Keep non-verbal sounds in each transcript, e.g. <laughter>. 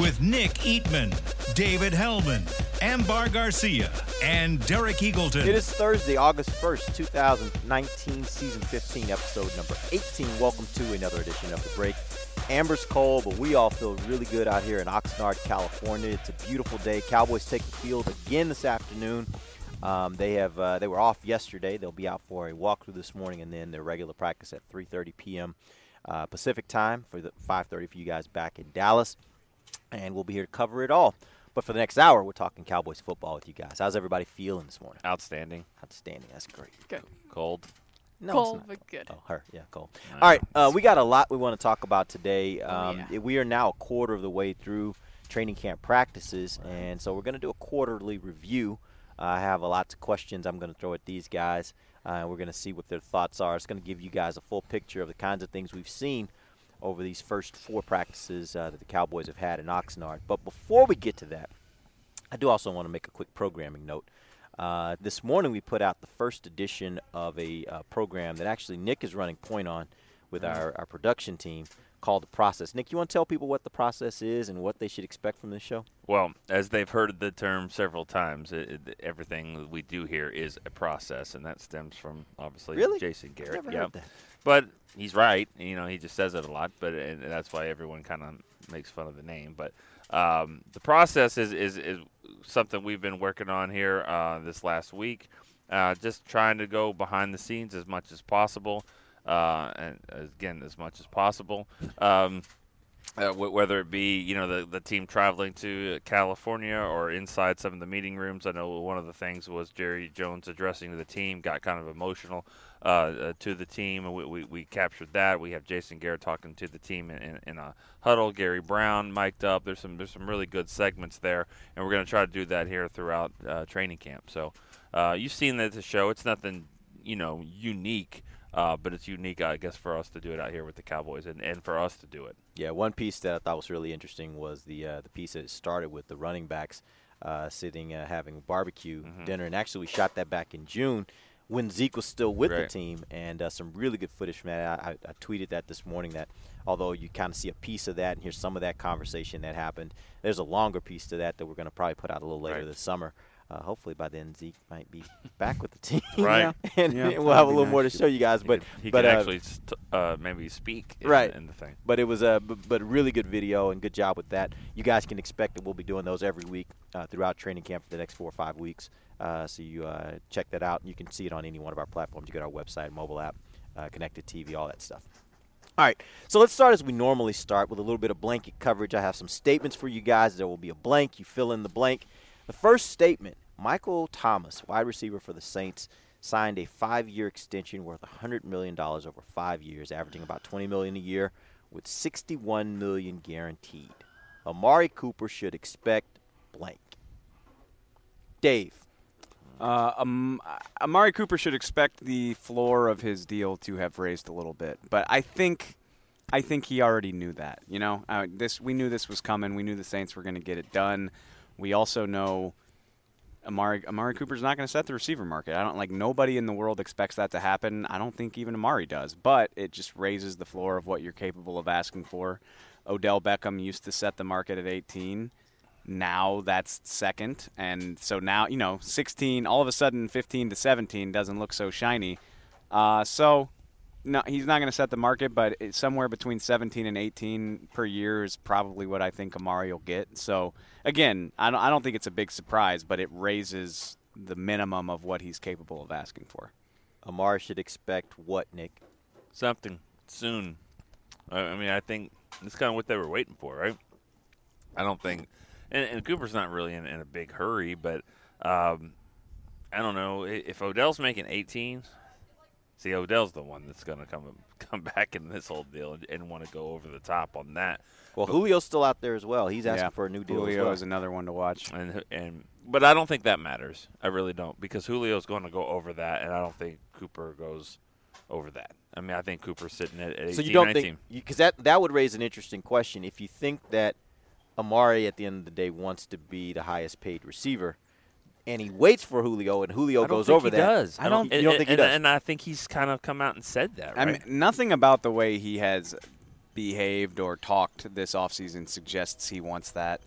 With Nick Eatman, David Helman, Ambar Garcia, and Derek Eagleton. It is Thursday, August 1st, 2019, season 15, episode number 18. Welcome to another edition of The Break. Amber's cold, but we all feel really good out here in Oxnard, California. It's a beautiful day. Cowboys take the field again this afternoon. Um, they have uh, they were off yesterday. They'll be out for a walkthrough this morning, and then their regular practice at 3:30 p.m. Uh, Pacific time for the 5:30 for you guys back in Dallas, and we'll be here to cover it all. But for the next hour, we're talking Cowboys football with you guys. How's everybody feeling this morning? Outstanding. Outstanding. That's great. Good. Cold. No, Cold, it's not. but good. Oh, her. Yeah, Cole. All right. Uh, we got a lot we want to talk about today. Oh, Um, yeah. We are now a quarter of the way through training camp practices, and so we're going to do a quarterly review. I have a lot of questions I'm going to throw at these guys. Uh, we're going to see what their thoughts are. It's going to give you guys a full picture of the kinds of things we've seen over these first four practices uh, that the Cowboys have had in Oxnard. But before we get to that, I do also want to make a quick programming note. Uh, this morning we put out the first edition of a uh, program that actually Nick is running point on with our, our production team called The Process. Nick, you want to tell people what The Process is and what they should expect from this show? Well, as they've heard the term several times, it, it, everything we do here is a process, and that stems from obviously Really? Jason Garrett. Yeah, but he's right. You know, he just says it a lot, but and that's why everyone kind of makes fun of the name. But um, the process is, is is something we've been working on here uh, this last week. Uh, just trying to go behind the scenes as much as possible, uh, and again as much as possible. Um, uh, wh- whether it be you know the the team traveling to California or inside some of the meeting rooms. I know one of the things was Jerry Jones addressing the team, got kind of emotional uh, uh, to the team, and we, we, we captured that. We have Jason Garrett talking to the team in, in, in a huddle. Gary Brown mic'd up. There's some there's some really good segments there, and we're going to try to do that here throughout uh, training camp. So uh, you've seen that the show. It's nothing you know unique. Uh, but it's unique, I guess, for us to do it out here with the Cowboys, and, and for us to do it. Yeah, one piece that I thought was really interesting was the uh, the piece that started with the running backs uh, sitting uh, having barbecue Mm-hmm. dinner, and actually we shot that back in June when Zeke was still with the team, and uh, some really good footage from that. I, I, I tweeted that this morning that although you kind of see a piece of that and hear some of that conversation that happened, there's a longer piece to that that we're going to probably put out a little later Right. this summer. Uh, hopefully by then Zeke might be back with the <laughs> team, Right. and Yeah, we'll have a that'd be little more to show you guys. He But could, he but could uh, actually st- uh, maybe speak in, Right. in the thing. but it was a but, but really good video and good job with that. You guys can expect that we'll be doing those every week uh, throughout training camp for the next four or five weeks. Uh, so you uh, check that out. You can see it on any one of our platforms. You go to our website, mobile app, uh, connected TV, all that stuff. All right, so let's start as we normally start with a little bit of blanket coverage. I have some statements for you guys. There will be a blank. You fill in the blank. The first statement Michael Thomas, wide receiver for the Saints, signed a five year extension worth $100 million over five years, averaging about 20 million a year, with 61 million guaranteed. Amari Cooper should expect blank. Dave. Uh, um, Amari Cooper should expect the floor of his deal to have raised a little bit, but I think, I think he already knew that. You know, uh, this we knew this was coming. We knew the Saints were going to get it done. We also know Amari Amari Cooper's not going to set the receiver market. I don't like nobody in the world expects that to happen. I don't think even Amari does, but it just raises the floor of what you're capable of asking for. Odell Beckham used to set the market at 18 now that's second and so now you know 16 all of a sudden 15 to 17 doesn't look so shiny uh, so no he's not going to set the market but it's somewhere between 17 and 18 per year is probably what i think amari will get so again I don't, I don't think it's a big surprise but it raises the minimum of what he's capable of asking for Amari should expect what, Nick? Something soon. I, I mean, I think that's kind of what they were waiting for, right? I don't think, and, and Cooper's not really in, in a big hurry, but um, I don't know if Odell's making 18, See, Odell's the one that's going to come <laughs> come back in this whole deal and, and want to go over the top on that. Well, Julio's still out there as well. He's asking yeah. for a new deal Julio as well. is another one to watch. And and but I don't think that matters. I really don't because Julio's going to go over that, and I don't think Cooper goes over that. I mean, I think Cooper's sitting at 18, so you don't 19. think because that that would raise an interesting question. If you think that Amari at the end of the day wants to be the highest paid receiver, and he waits for Julio, and Julio I don't goes think over he that. does. I don't. You and, don't think he and, does? And I think he's kind of come out and said that. I Right? mean, nothing about the way he has behaved or talked this offseason suggests he wants that.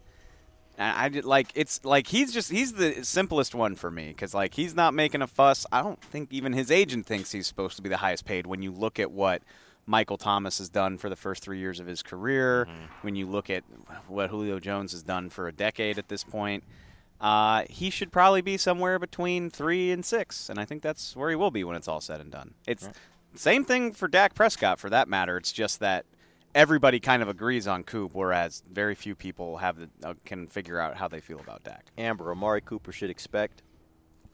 And I did, like it's like he's just he's the simplest one for me because like he's not making a fuss. I don't think even his agent thinks he's supposed to be the highest paid. When you look at what Michael Thomas has done for the first three years of his career, mm-hmm. when you look at what Julio Jones has done for a decade at this point, uh, he should probably be somewhere between three and six, and I think that's where he will be when it's all said and done. It's same thing for Dak Prescott, for that matter. It's just that everybody kind of agrees on Coop, whereas very few people have the, uh, can figure out how they feel about Dak. Amber Amari Cooper should expect.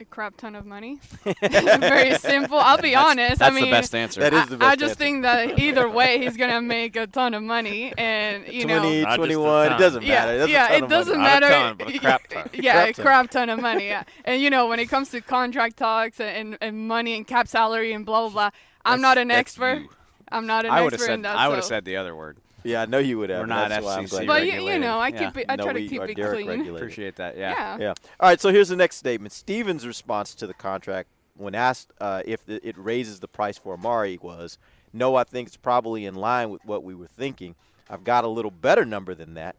A crap ton of money. <laughs> Very simple. I'll be honest. That's I mean, the best answer. That is I, the I best just answer. think that either way, he's gonna make a ton of money, and you 20, know. Not just a 21, it doesn't Yeah, matter. That's a yeah, ton it doesn't money. Not a matter. ton, but a <laughs> crap ton. Yeah, Crap a crap ton of money. Yeah, and you know when it comes to contract talks and, and money and cap salary and blah blah blah, I'm That's- not an expert. you. I'm not an I would have expert said in that. I would have so- said the other word. Yeah, I know you would have. We're not that's why I'm FCC glad But you- you, you know, I Yeah. keep it. I No, try to keep it Derek clean. regulated. Appreciate that. Yeah. Yeah. Yeah. All right. So here's the next statement. Stevens' response to the contract, when asked uh, if the, it raises the price for Amari, was, "No, I think it's probably in line with what we were thinking. I've got a little better number than that.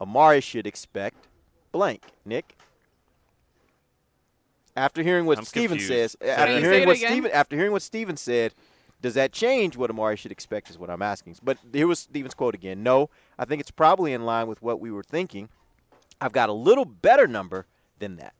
Amari should expect blank." Nick. After hearing what I'm Stephen confused. says, after hearing again. what Say. Stephen, after hearing what Stephen said, does that change what Amari should expect? Is what I'm asking. But here was Stephen's quote again. No, I think it's probably in line with what we were thinking. I've got a little better number than that.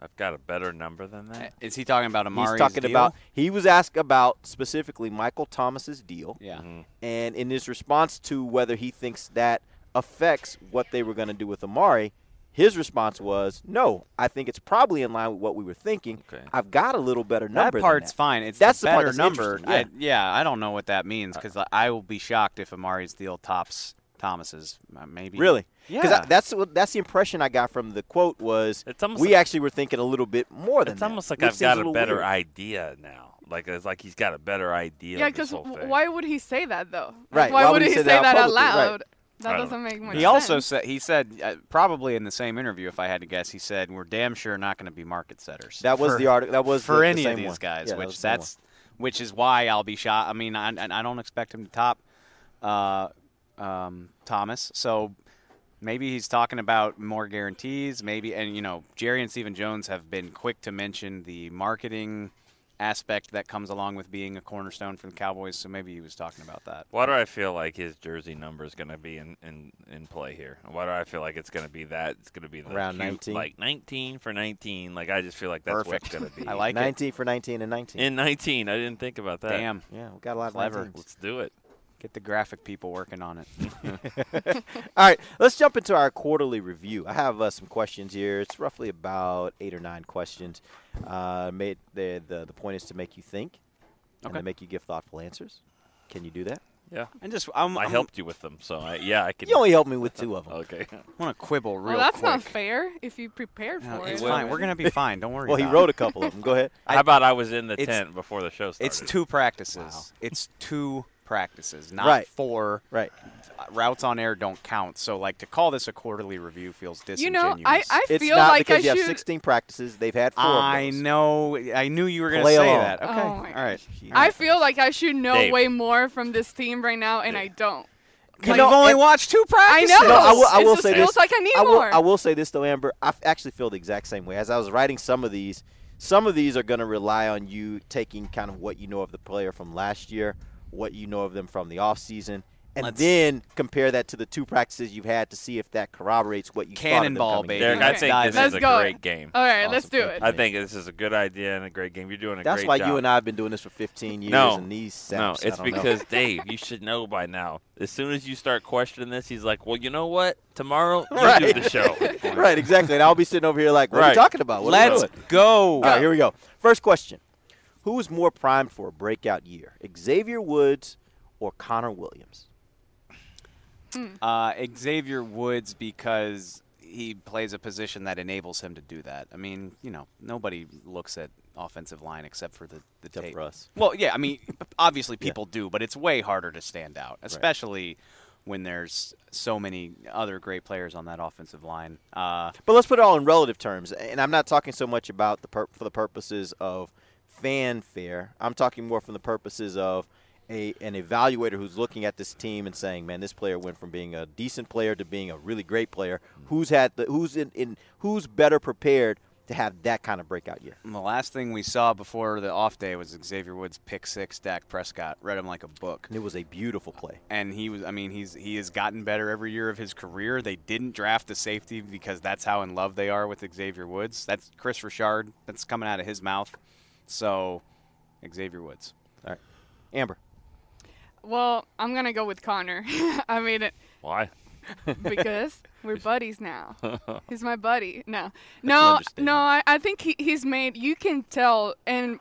I've got a better number than that. Uh, is he talking about Amari's He's talking deal? about. He was asked about specifically Michael Thomas's deal, Yeah. Mm-hmm. and in his response to whether he thinks that affects what they were going to do with Amari, his response was, "No, I think it's probably in line with what we were thinking. Okay. I've got a little better That number." than part's that. fine. It's That's the the part better that's number. interesting, I, yeah, I don't know what that means because I will be shocked if Amari's deal tops Thomas's. Uh, maybe. Really? yeah. Because Yeah. that's that's the impression I got from the quote was It's we like- actually were thinking a little bit more than It's that, almost like which I've got a little better weird. idea now. Like it's like he's got a better idea. Yeah, because why would he say that though? Right, Why, would he say that, out publicly? Right. loud? That doesn't make much sense. He sense. also said he said uh, probably in the same interview, if I had to guess, he said we're damn sure not going to be market setters. That was for- the article. That was for the, the any same of these one. guys, Yeah, which the same one. that's which is why I'll be shot. I mean, I, I don't expect him to top uh, um, Thomas, so maybe he's talking about more guarantees. Maybe, and you know, Jerry and Stephen Jones have been quick to mention the marketing aspect that comes along with being a cornerstone for the Cowboys. So maybe he was talking about that. Why do I feel like his jersey number is going to be in, in, in play here? Why do I feel like it's going to be that? It's going to be the Around cute, 19? like 19 for 19. Like I just feel like that's Perfect. what's going to be. <laughs> I like it. 19 for 19 and 19. in 19. I didn't think about that. Damn, yeah, we got a lot Clever. of 19s. Let's do it. Get the graphic people working on it. <laughs> All right, let's jump into our quarterly review. I have uh, some questions here. It's roughly about eight or nine questions. Uh, made the, the the point is to make you think and to make you give thoughtful answers. Can you do that? Yeah. And just I'm, I I'm- helped you with them, so I, yeah, I can. You only helped me with two of <laughs> them. Okay. I want to quibble real Well, that's quick. not fair. If you prepared No, for it's it. fine. We're gonna be fine. Don't worry. Well, he wrote it. a couple of them. Go ahead. <laughs> How about I was in the tent before the show started? It's two practices. Wow. It's two practices, not Right. four. Right. Routes on air don't count. So, like to call this a quarterly review feels disingenuous. You disingenuous. know, I, I It's feel not like because I you have 16 practices. They've had four I of those. know. I knew you were gonna say along. that. Okay. Oh my All right. I feel like I should know Dave. way more from this team right now, and I don't. You've You only watched two practices. I practices. know. No, I will, I It will just say feels this. like I need will, more. I will say this though, Amber. I f- actually feel the exact same way. As I was writing some of these, some of these are going to rely on you taking kind of what you know of the player from last year, what you know of them from the off season, and Let's- then compare that to the two practices you've had to see if that corroborates what you thought of them Cannonball, baby. in. Derek, I think Let's this Let's is a go. great game. All right, let's do it. I think this is a good idea and a great game. You're doing a That's great job. That's why you and I have been doing this for 15 years, No. and these No, saps, I it's don't know. because Dave, you should know by now. As soon as you start questioning this, he's like, "Well, you know what? Tomorrow you Right. do the show." <laughs> right, exactly. And I'll be sitting over here like, what are you talking about? What are you Let's doing? go. All right, here we go. First question. Who is more primed for a breakout year, Xavier Woods or Connor Williams? Uh, Xavier Woods because he plays a position that enables him to do that. I mean, you know, nobody looks at offensive line except for the the Except tape. for us. Well, yeah, I mean, <laughs> obviously people do, but it's way harder to stand out, especially when there's so many other great players on that offensive line. Uh, But let's put it all in relative terms, and I'm not talking so much about the pur- for the purposes of fanfare. I'm talking more from the purposes of a an evaluator who's looking at this team and saying, "Man, this player went from being a decent player to being a really great player. Mm-hmm. Who's had the who's in, in who's better prepared to have that kind of breakout year?" and the last thing we saw before the off day was Xavier Woods pick six. Dak Prescott read him like a book. It was a beautiful play. and he was I mean he's he has gotten better every year of his career. They didn't draft a safety because that's how in love they are with Xavier Woods. That's Kris Richard. That's coming out of his mouth. So Xavier Woods. All right, Amber. Well, I'm gonna go with Connor. <laughs> I mean, it, Why? because we're <laughs> buddies now. <laughs> He's my buddy. No, no, no. I, I think he, he's made. You can tell, and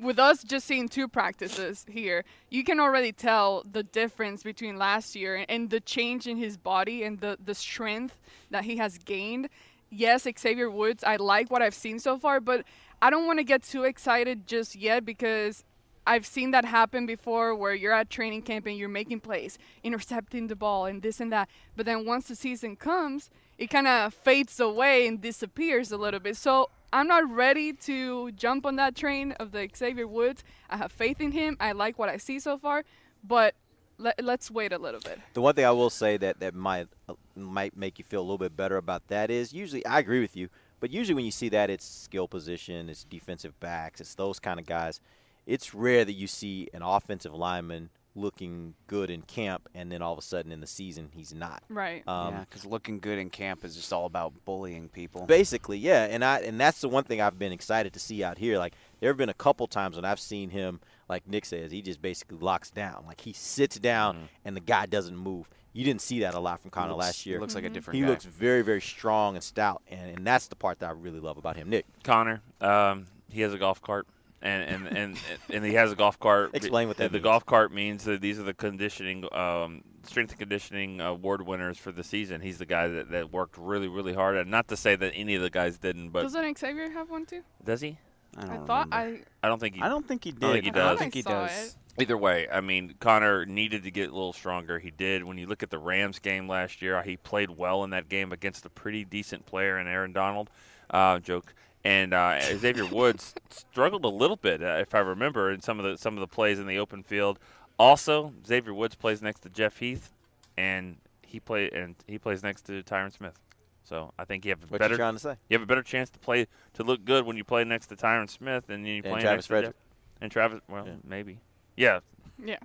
with us just seeing two practices here, you can already tell the difference between last year and, and the change in his body and the the strength that he has gained. Yes, Xavier Woods. I like what I've seen so far, but I don't want to get too excited just yet because I've seen that happen before where you're at training camp and you're making plays, intercepting the ball and this and that. But then once the season comes, it kind of fades away and disappears a little bit. So I'm not ready to jump on that train of the Xavier Woods. I have faith in him. I like what I see so far, but let, let's wait a little bit. The one thing I will say that that might uh, might make you feel a little bit better about that is usually I agree with you, but usually when you see that it's skill position, it's defensive backs, it's those kind of guys. It's rare that you see an offensive lineman looking good in camp and then all of a sudden in the season he's not. Right. Um, yeah, because looking good in camp is just all about bullying people. Basically, yeah, and I and that's the one thing I've been excited to see out here. Like there have been a couple times when I've seen him, like Nick says, he just basically locks down. Like he sits down and the guy doesn't move. You didn't see that a lot from He Connor looks- last year. He looks like a different He guy. looks very, very strong and stout, and, and that's the part that I really love about him. Nick, Connor, um, he has a golf cart, and and, and and he has a golf cart. <laughs> Explain what that The means. golf cart means that these are the conditioning, um, strength and conditioning award winners for the season. He's the guy that, that worked really, really hard. And not to say that any of the guys didn't, but Doesn't Xavier have one too? does he? I, don't I thought remember. I. I don't think he. I don't think he did. don't think he I does. think he does. it. Either way, I mean, Connor needed to get a little stronger. He did. When you look at the Rams game last year, he played well in that game against a pretty decent player in Aaron Donald. Uh, joke. And uh, Xavier Woods <laughs> struggled a little bit, uh, if I remember, in some of the some of the plays in the open field. Also, Xavier Woods plays next to Jeff Heath, and he play and he plays next to Tyron Smith. So I think you have a what better trying to say? you have a better chance to play to look good when you play next to Tyron Smith than you And play Travis next to Jeff. And Travis, well, Yeah. maybe. Yeah, Yeah.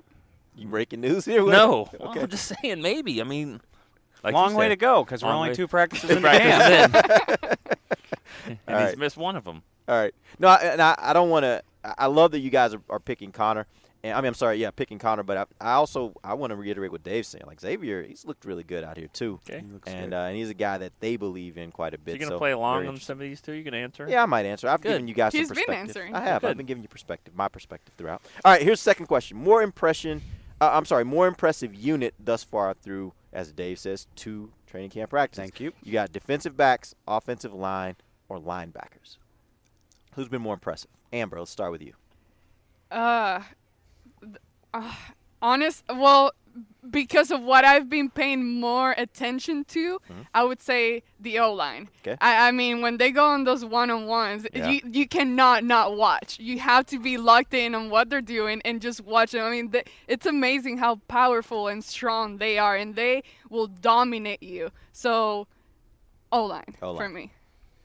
You breaking news here? What- no, Okay. I'm just saying maybe. I mean, like Long way said, to go because we're only two practices <laughs> in practices in, <laughs> and All he's missed one of them. All right. No, I- and I, I don't want to. I love that you guys are, are picking Connor. And I mean, I'm sorry, yeah, picking Connor. But I, I also I want to reiterate what Dave's saying. Like Xavier, he's looked really good out here too. Okay. And uh, and he's a guy that they believe in quite a bit. You're gonna so play very along on some of these two. You can answer. Yeah, I might answer. I've Good. given you guys He's some been answering. I have. Good. I've been giving you perspective, my perspective throughout. All right, here's the second question. More impression. Uh, I'm sorry, more impressive unit thus far through, as Dave says, two training camp practices. Thank you. You got defensive backs, offensive line, or linebackers. Who's been more impressive? Amber, let's start with you. Uh, th- uh, honest. Well, because of what I've been paying more attention to, I would say the O line. Mm-hmm. Okay. I, I mean, when they go on those one on ones, Yeah. you you cannot not watch. You have to be locked in on what they're doing and just watch them. I mean, th- it's amazing how powerful and strong they are, and they will dominate you. So, O line for me.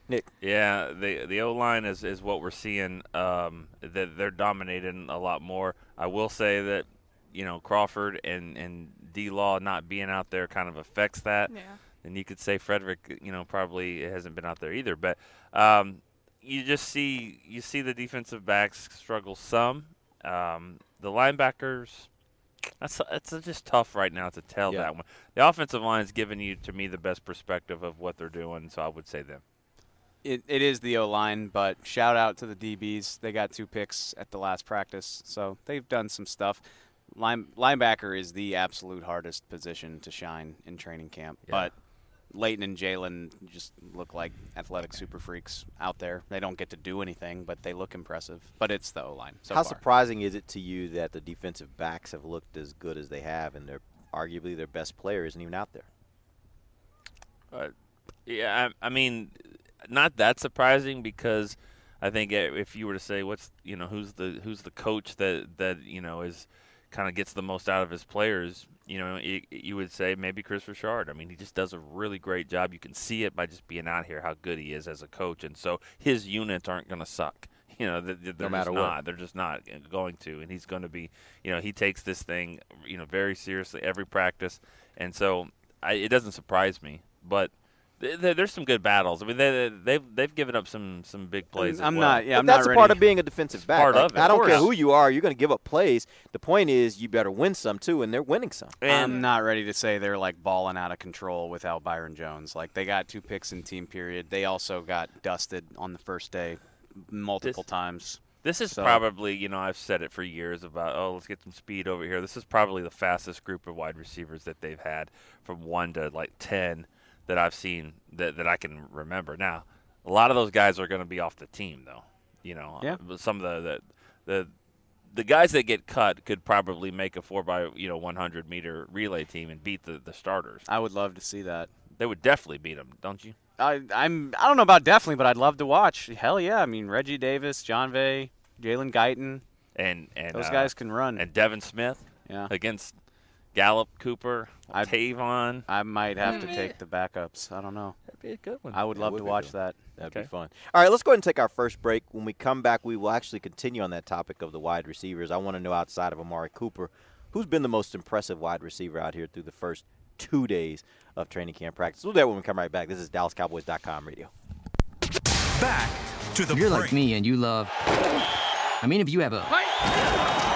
Nick. Yeah, the the O line is, is what we're seeing. Um, that they're dominating a lot more. I will say that you know Crawford and and D Law not being out there kind of affects that. Yeah. And you could say Frederick, you know, probably hasn't been out there either. But um, you just see you see the defensive backs struggle some. Um, the linebackers, that's it's just tough right now to tell Yeah. that one. The offensive line is giving you to me the best perspective of what they're doing, so I would say them. It, it is the O line, but shout out to the DBs. They got two picks at the last practice, so they've done some stuff. Line, linebacker is the absolute hardest position to shine in training camp, Yeah. but Leighton and Jaylon just look like athletic super freaks out there. They don't get to do anything, but they look impressive. But it's the O line. So How far. surprising is it to you that the defensive backs have looked as good as they have, and they're arguably their best player isn't even out there? Uh, yeah, I, I mean, not that surprising because I think if you were to say what's you know who's the who's the coach that that you know is kind of gets the most out of his players, you know, you, you would say maybe Kris Richard. I mean, he just does a really great job. You can see it by just being out here how good he is as a coach, and so his units aren't going to suck. <laughs> You know, th- th- they're matter just what. not. They're just not uh, going to, and he's going to be. You know, he takes this thing, you know, very seriously every practice, and so I, it doesn't surprise me. But there's some good battles. I mean, they, they've they've given up some some big plays. I'm well. not. Yeah, but I'm that's not a part of being a defensive back. part Like, of it, I don't care who you are. You're going to give up plays. The point is, you better win some too, and they're winning some. I'm not ready to say they're like balling out of control without Byron Jones. Like they got two picks in team period. They also got dusted on the first day multiple This- times. This is So- probably, you know, I've said it for years about, oh, let's get some speed over here. This is probably the fastest group of wide receivers that they've had from one to like 10 that I've seen that, that I can remember. Now, a lot of those guys are going to be off the team, though. You know, Yeah. Some of the, the, the, the guys that get cut could probably make a 4 by you know 100 meter relay team and beat the, the starters. I would love to see that. They would definitely beat them, don't you? I, I'm. I don't know about definitely, but I'd love to watch. Hell yeah! I mean Reggie Davis, Jon'Vea, Jalen Guyton. And and Those uh, guys can run. and Devin Smith yeah. against Gallup, Cooper, I'd- Tavon. I might have to mm. take the backups. I don't know. That'd be a good one. I would That love would to watch good. that. That'd Okay. be fun. All right, let's go ahead and take our first break. When we come back, we will actually continue on that topic of the wide receivers. I want to know outside of Amari Cooper, who's been the most impressive wide receiver out here through the first two days of training camp practice. We'll do that when we come right back. This is DallasCowboys.com radio. Back to the You're break. like me and you love. I mean, if you have a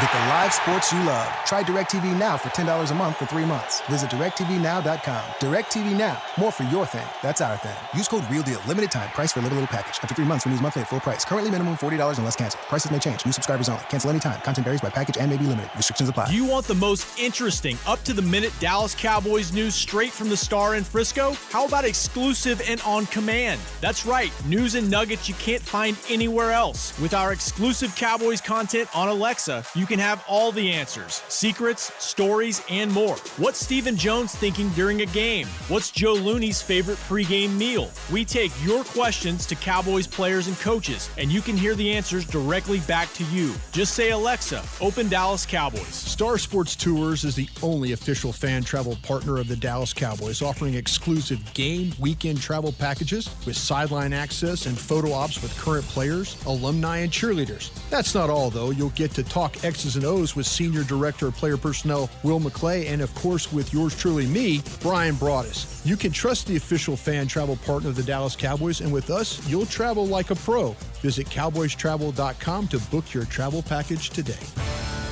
Get the live sports you love. Try DirecTV Now for $10 a month for three months. Visit DirecTVNow.com. DirecTV Now. More for your thing. That's our thing. Use code REALDEAL. Limited time. Price for a little, little package. After three months, renews monthly at full price. Currently minimum $40 unless canceled. Prices may change. New subscribers only. Cancel anytime. Content varies by package and may be limited. Restrictions apply. You want the most interesting, up to the minute Dallas Cowboys news straight from the star in Frisco? How about exclusive and on command? That's right, news and nuggets you can't find anywhere else. With our exclusive Cowboys content on Alexa, you can have all the answers secrets, stories, and more. What's Stephen Jones thinking during a game? What's Joe Looney's favorite pregame meal? We take your questions to Cowboys players and coaches, and you can hear the answers directly back to you. Just say, Alexa, open Dallas Cowboys. Star Sports Tours is the only official fan travel partner of the Dallas Cowboys, offering exclusive game weekend travel packages with sideline access and photo ops with current players, alumni, and cheerleaders. That's not all, though. You'll get to talk X's and O's with Senior Director of Player Personnel Will McClay, and of course with yours truly, me, Bryan Broaddus. You can trust the official fan travel partner of the Dallas Cowboys, and with us, you'll travel like a pro. Visit cowboystravel.com to book your travel package today.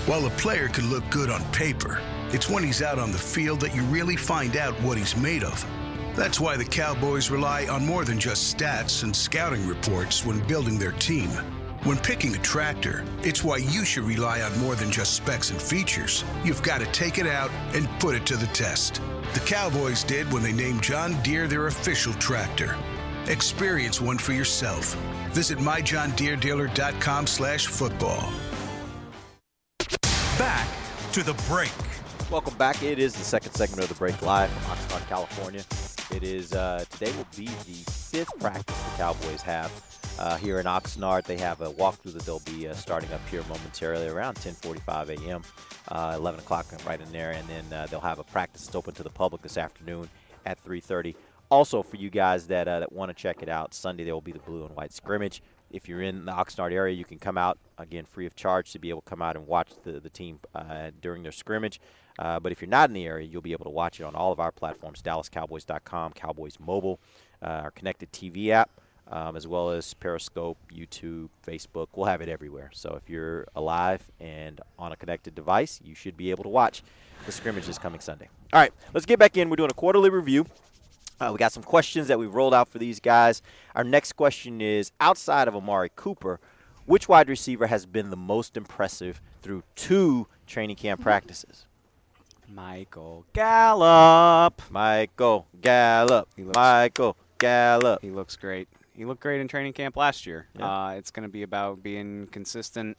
While a player could look good on paper, it's when he's out on the field that you really find out what he's made of. That's why the Cowboys rely on more than just stats and scouting reports when building their team. When picking a tractor, it's why you should rely on more than just specs and features. You've got to take it out and put it to the test. The Cowboys did when they named John Deere their official tractor. Experience one for yourself. Visit myjohndeerdealer.com slash football. Back to the break. Welcome back. It is the second segment of the break live from Oxnard, California. It is uh, today will be the fifth practice the Cowboys have uh, here in Oxnard. They have a walkthrough that they'll be uh, starting up here momentarily around 10:45 a.m., uh, 11 o'clock right in there, and then uh, they'll have a practice that's open to the public this afternoon at 3:30. Also, for you guys that uh, that want to check it out, Sunday there will be the blue and white scrimmage. If you're in the Oxnard area, you can come out again free of charge to be able to come out and watch the the team uh, during their scrimmage. But if you're not in the area, you'll be able to watch it on all of our platforms: DallasCowboys.com, Cowboys Mobile, our connected TV app. Um, as well as Periscope, YouTube, Facebook. We'll have it everywhere. So if you're alive and on a connected device, you should be able to watch the scrimmages coming Sunday. All right, let's get back in. We're doing a quarterly review. Uh, we got some questions that we've rolled out for these guys. Our next question is outside of Amari Cooper, which wide receiver has been the most impressive through two training camp practices? Michael Gallup. Michael Gallup. Michael Gallup. He looks great. He looked great in training camp last year. Yeah. Uh, it's going to be about being consistent,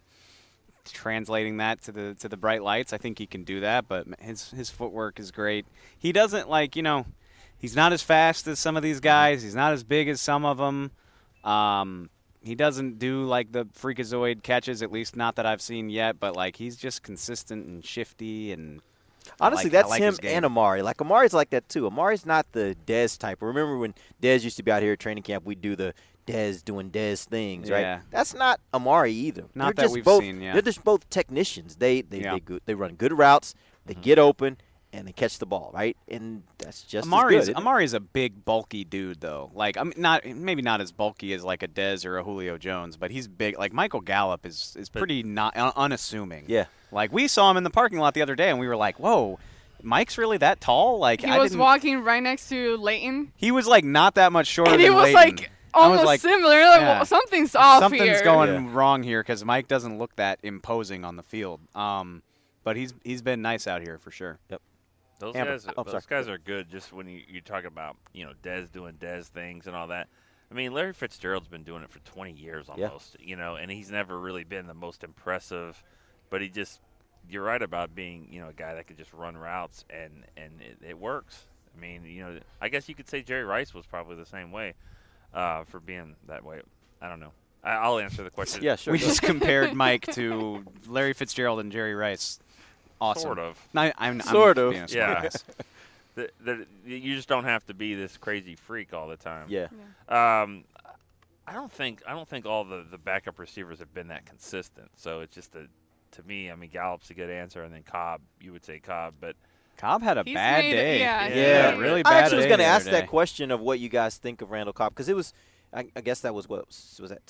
translating that to the to the bright lights. I think he can do that, but his his footwork is great. He doesn't like you know, he's not as fast as some of these guys. He's not as big as some of them. Um, he doesn't do like the freakazoid catches, at least not that I've seen yet. But like he's just consistent and shifty and. I Honestly, like- that's like him and Amari. Like Amari's like that too. Amari's not the Dez type. Remember when Dez used to be out here at training camp? We'd do the Dez doing Dez things, right? Yeah. That's not Amari either. Not They're that just we've both, seen, yeah. They're just both technicians. They they Yeah. Mm-hmm. they, go, they run good routes. They get open and they catch the ball, right? And that's just Amari is good. isn't? Amari is a big, bulky dude, though. Like, I'm not maybe not as bulky as like a Dez or a Julio Jones, but he's big. Like Michael Gallup is is pretty not un- unassuming. Yeah. Like we saw him in the parking lot the other day, and we were like, "Whoa, Mike's really that tall?" Like He I was didn't- walking right next to Leighton, He was like not that much shorter. and he than was Leighton. like I was almost like, similar. Like, yeah. well, something's off Something's here. going wrong here because Mike doesn't look that imposing on the field. Um, but he's he's been nice out here for sure. Yep. Those Amber. guys, Oh, those sorry. guys are good. Just when you, you talk about you know Dez doing Dez things and all that. I mean, Larry Fitzgerald's been doing it for 20 years Yeah. almost. You know, and he's never really been the most impressive, but he just. You're right about being you know a guy that could just run routes and and it, it works. I mean, you know, I guess you could say Jerry Rice was probably the same way uh, for being that way. I don't know. I, I'll answer the question. Yeah, sure. We just compared Mike to Larry Fitzgerald and Jerry Rice. Awesome. Sort of. No, I'm, I'm Sort of. being a Yeah. <laughs> the, the, you just don't have to be this crazy freak all the time. Yeah. Um, I don't think I don't think all the, the backup receivers have been that consistent. So it's just a to me. I mean, Gallup's a good answer, and then Cobb. You would say Cobb, but Cobb had a He's bad made it- day. yeah, he's Yeah, made it. really I bad actually was going to ask that question of what you guys think of Randall Cobb because it was, I, I guess that was what was, was that.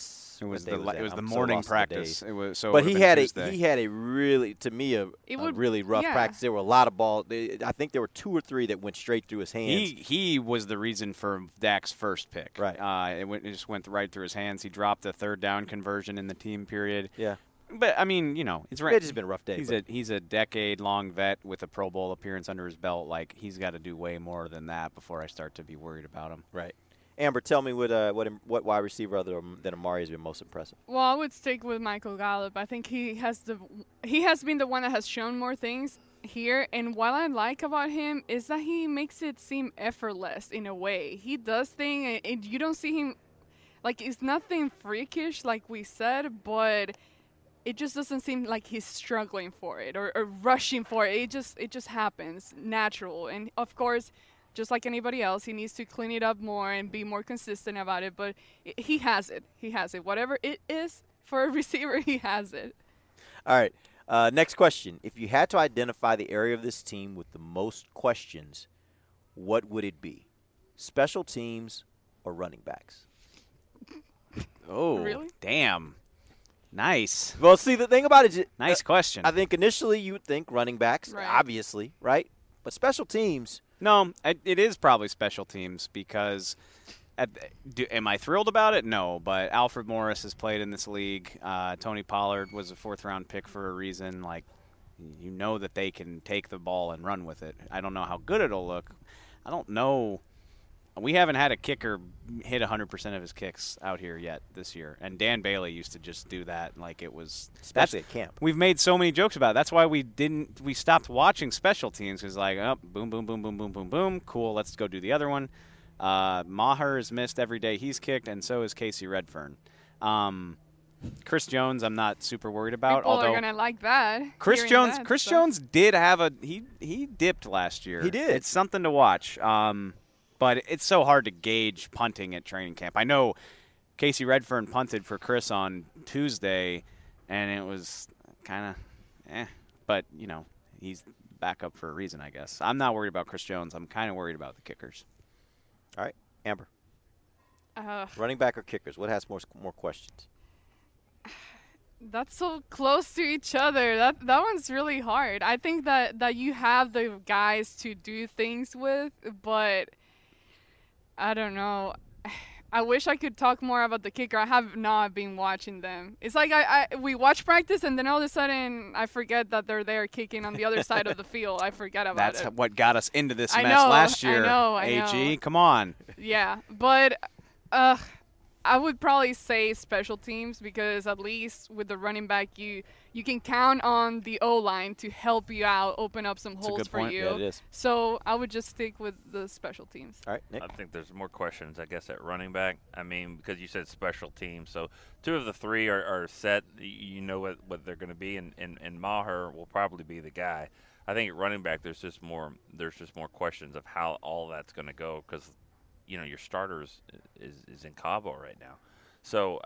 It was the li- that? it was the I'm so morning lost in the practice. It was so. but he had Tuesday. a he had a really to me a, It a would- really rough yeah. practice. There were a lot of balls. I think there were two or three that went straight through his hands. He he was the reason for Dak's first pick. Right. Uh, it, went, it just went right through his hands. He dropped a third down conversion in the team period. yeah, But I mean, you know, it's it's just been a rough day. He's a he's a decade long vet with a Pro Bowl appearance under his belt. Like he's got to do way more than that before I start to be worried about him. right. Amber, tell me what uh, what what wide receiver other than Amari has been most impressive. Well, I would stick with Michael Gallup. I think he has the he has been the one that has shown more things here. And what I like about him is that he makes it seem effortless in a way. He does things, and, you don't see him like it's nothing freakish, like we said, but it just doesn't seem like he's struggling for it or, or rushing for it. It just it just happens natural. And of course, just like anybody else, he needs to clean it up more and be more consistent about it. But he has it. He has it. Whatever it is for a <laughs> receiver, he has it. All right. Uh, next question. If you had to identify the area of this team with the most questions, what would it be? Special teams or running backs? <laughs> Oh, Really? damn. Nice. Well, see, the thing about it is, Nice uh, question. I think initially you would think running backs, Right. obviously, right? But special teams, No, it is probably special teams because. At, do, am I thrilled about it? No, but Alfred Morris has played in this league. Uh, Tony Pollard was a fourth round pick for a reason. Like, you know that they can take the ball and run with it. I don't know how good it'll look. I don't know. We haven't had a kicker hit 100% of his kicks out here yet this year. And Dan Bailey used to just do that like it was. especially at camp. We've made so many jokes about it. That's why we didn't. We stopped watching special teams because like, oh, boom, boom, boom, boom, boom, boom, boom. Cool. Let's go do the other one. Uh, Maher is missed every day he's kicked, and so is Kasey Redfern. Um, Chris Jones, I'm not super worried about. People although are gonna like that. Chris Jones, that, Chris so. Jones did have a he he dipped last year. He did. It's something to watch. Um, but it's so hard to gauge punting at training camp. I know Kasey Redfern punted for Chris on Tuesday, and it was kind of eh. But you know he's back up for a reason, I guess. I'm not worried about Chris Jones. I'm kind of worried about the kickers. All right, Amber. Uh, Running back or kickers? What has more more questions? <sighs> That's so close to each other. That that one's really hard. I think that that you have the guys to do things with, but I don't know. <sighs> I wish I could talk more about the kicker. I have not been watching them. It's like I, I we watch practice and then all of a sudden I forget that they're there kicking on the other side of the <laughs> field. I forget about That's it. what got us into this I mess know, last I year. know, I AG, know. come on. Yeah, but uh, I would probably say special teams because at least with the running back, you you can count on the O line to help you out, open up some That's a holes good for point. you. Yeah, it is. So I would just stick with the special teams. All right, Nick. I think there's more questions, I guess, at running back. I mean, because you said special teams, so two of the three are, are set. You know what, what they're going to be, and, and and Maher will probably be the guy. I think at running back, there's just more there's just more questions of how all that's going to go because you know your starters is is in Cabo right now. So.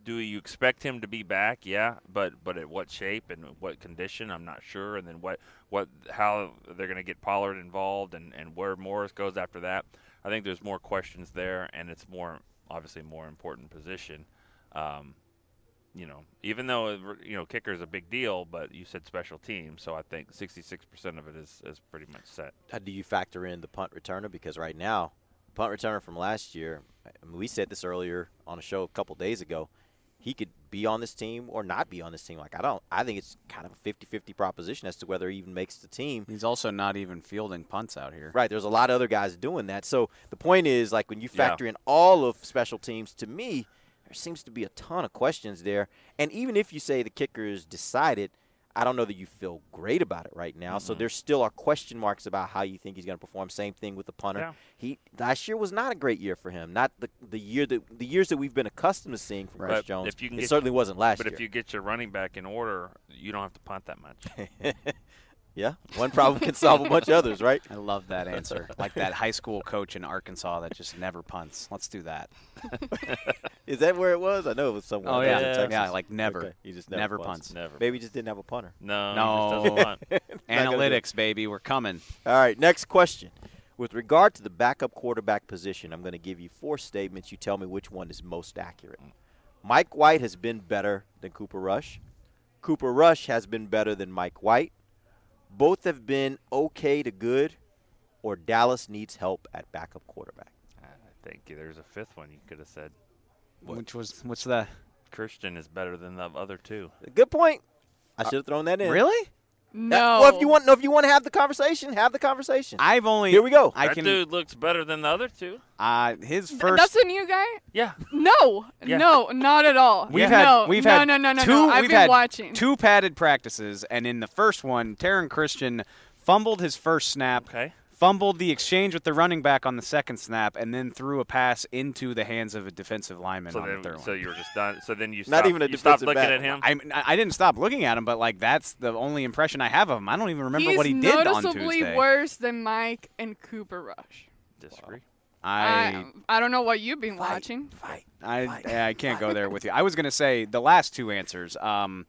Uh, do you expect him to be back? Yeah, but but at what shape and what condition? I'm not sure. And then what what how they're going to get Pollard involved and and where Morris goes after that. I think there's more questions there, and it's more obviously more important position. Um, you know, even though it- you know kicker is a big deal, but you said special teams, so I think 66% of it is is pretty much set. How do you factor in the punt returner? Because right now, punt returner from last year, I mean, we said this earlier on a show a couple days ago. He could be on this team or not be on this team. Like I don't. I think it's kind of a 50-50 proposition as to whether he even makes the team. He's also not even fielding punts out here. Right. There's a lot of other guys doing that. So the point is, like when you Yeah. factor in all of special teams, to me, there seems to be a ton of questions there. And even if you say the kicker is decided, I don't know that you feel great about it right now. So Mhm. there still are question marks about how you think he's going to perform. Same thing with the punter. Yeah. He last year was not a great year for him. Not the the year that the years that we've been accustomed to seeing from Chris Jones. if you can it certainly your- wasn't last But year. if you get your running back in order, you don't have to punt that much. <laughs> yeah, one problem can solve a bunch of others, right? I love that answer. like that high school coach in Arkansas that just never punts. Let's do that. <laughs> Is that where it was? I know it was somewhere. Oh, I know yeah. Texas. Yeah, like never. Okay. He just never, Never punts. punts. Never Maybe he just didn't have a punter. No, No. he just doesn't punt. <laughs> Not gonna do it. Analytics, baby. We're coming. All right, next question. With regard to the backup quarterback position, I'm going to give you four statements. You tell me which one is most accurate. Mike White has been better than Cooper Rush. Cooper Rush has been better than Mike White. Both have been okay to good, or Dallas needs help at backup quarterback. I think there's a fifth one you could have said. Which was what's the Christion is better than the other two. Good point. I should have thrown that in. really? No. well, if you want, no, if you want to have the conversation, have the conversation. I've only Here we go. I that can. dude looks better than the other two. Uh, his first. That's a new guy? Yeah. No, Yeah. no, not at all. We've no, had we've no, had no, no, no, two, no. I've been watching. two padded practices, and in the first one, Taryn Christion fumbled his first snap, Okay. Fumbled the exchange with the running back on the second snap, and then threw a pass into the hands of a defensive lineman So on then, the third so one. you were just done. So then you Not stopped, even a you stopped looking back. at him. I, I didn't stop looking at him, but like that's the only impression I have of him. I don't even remember He's what he did on Tuesday. noticeably worse than Mike and Cooper Rush. Disagree. I I, I don't know what you've been watching. Fight. I, yeah, I can't go <laughs> there with you. I was gonna say the last two answers. Um,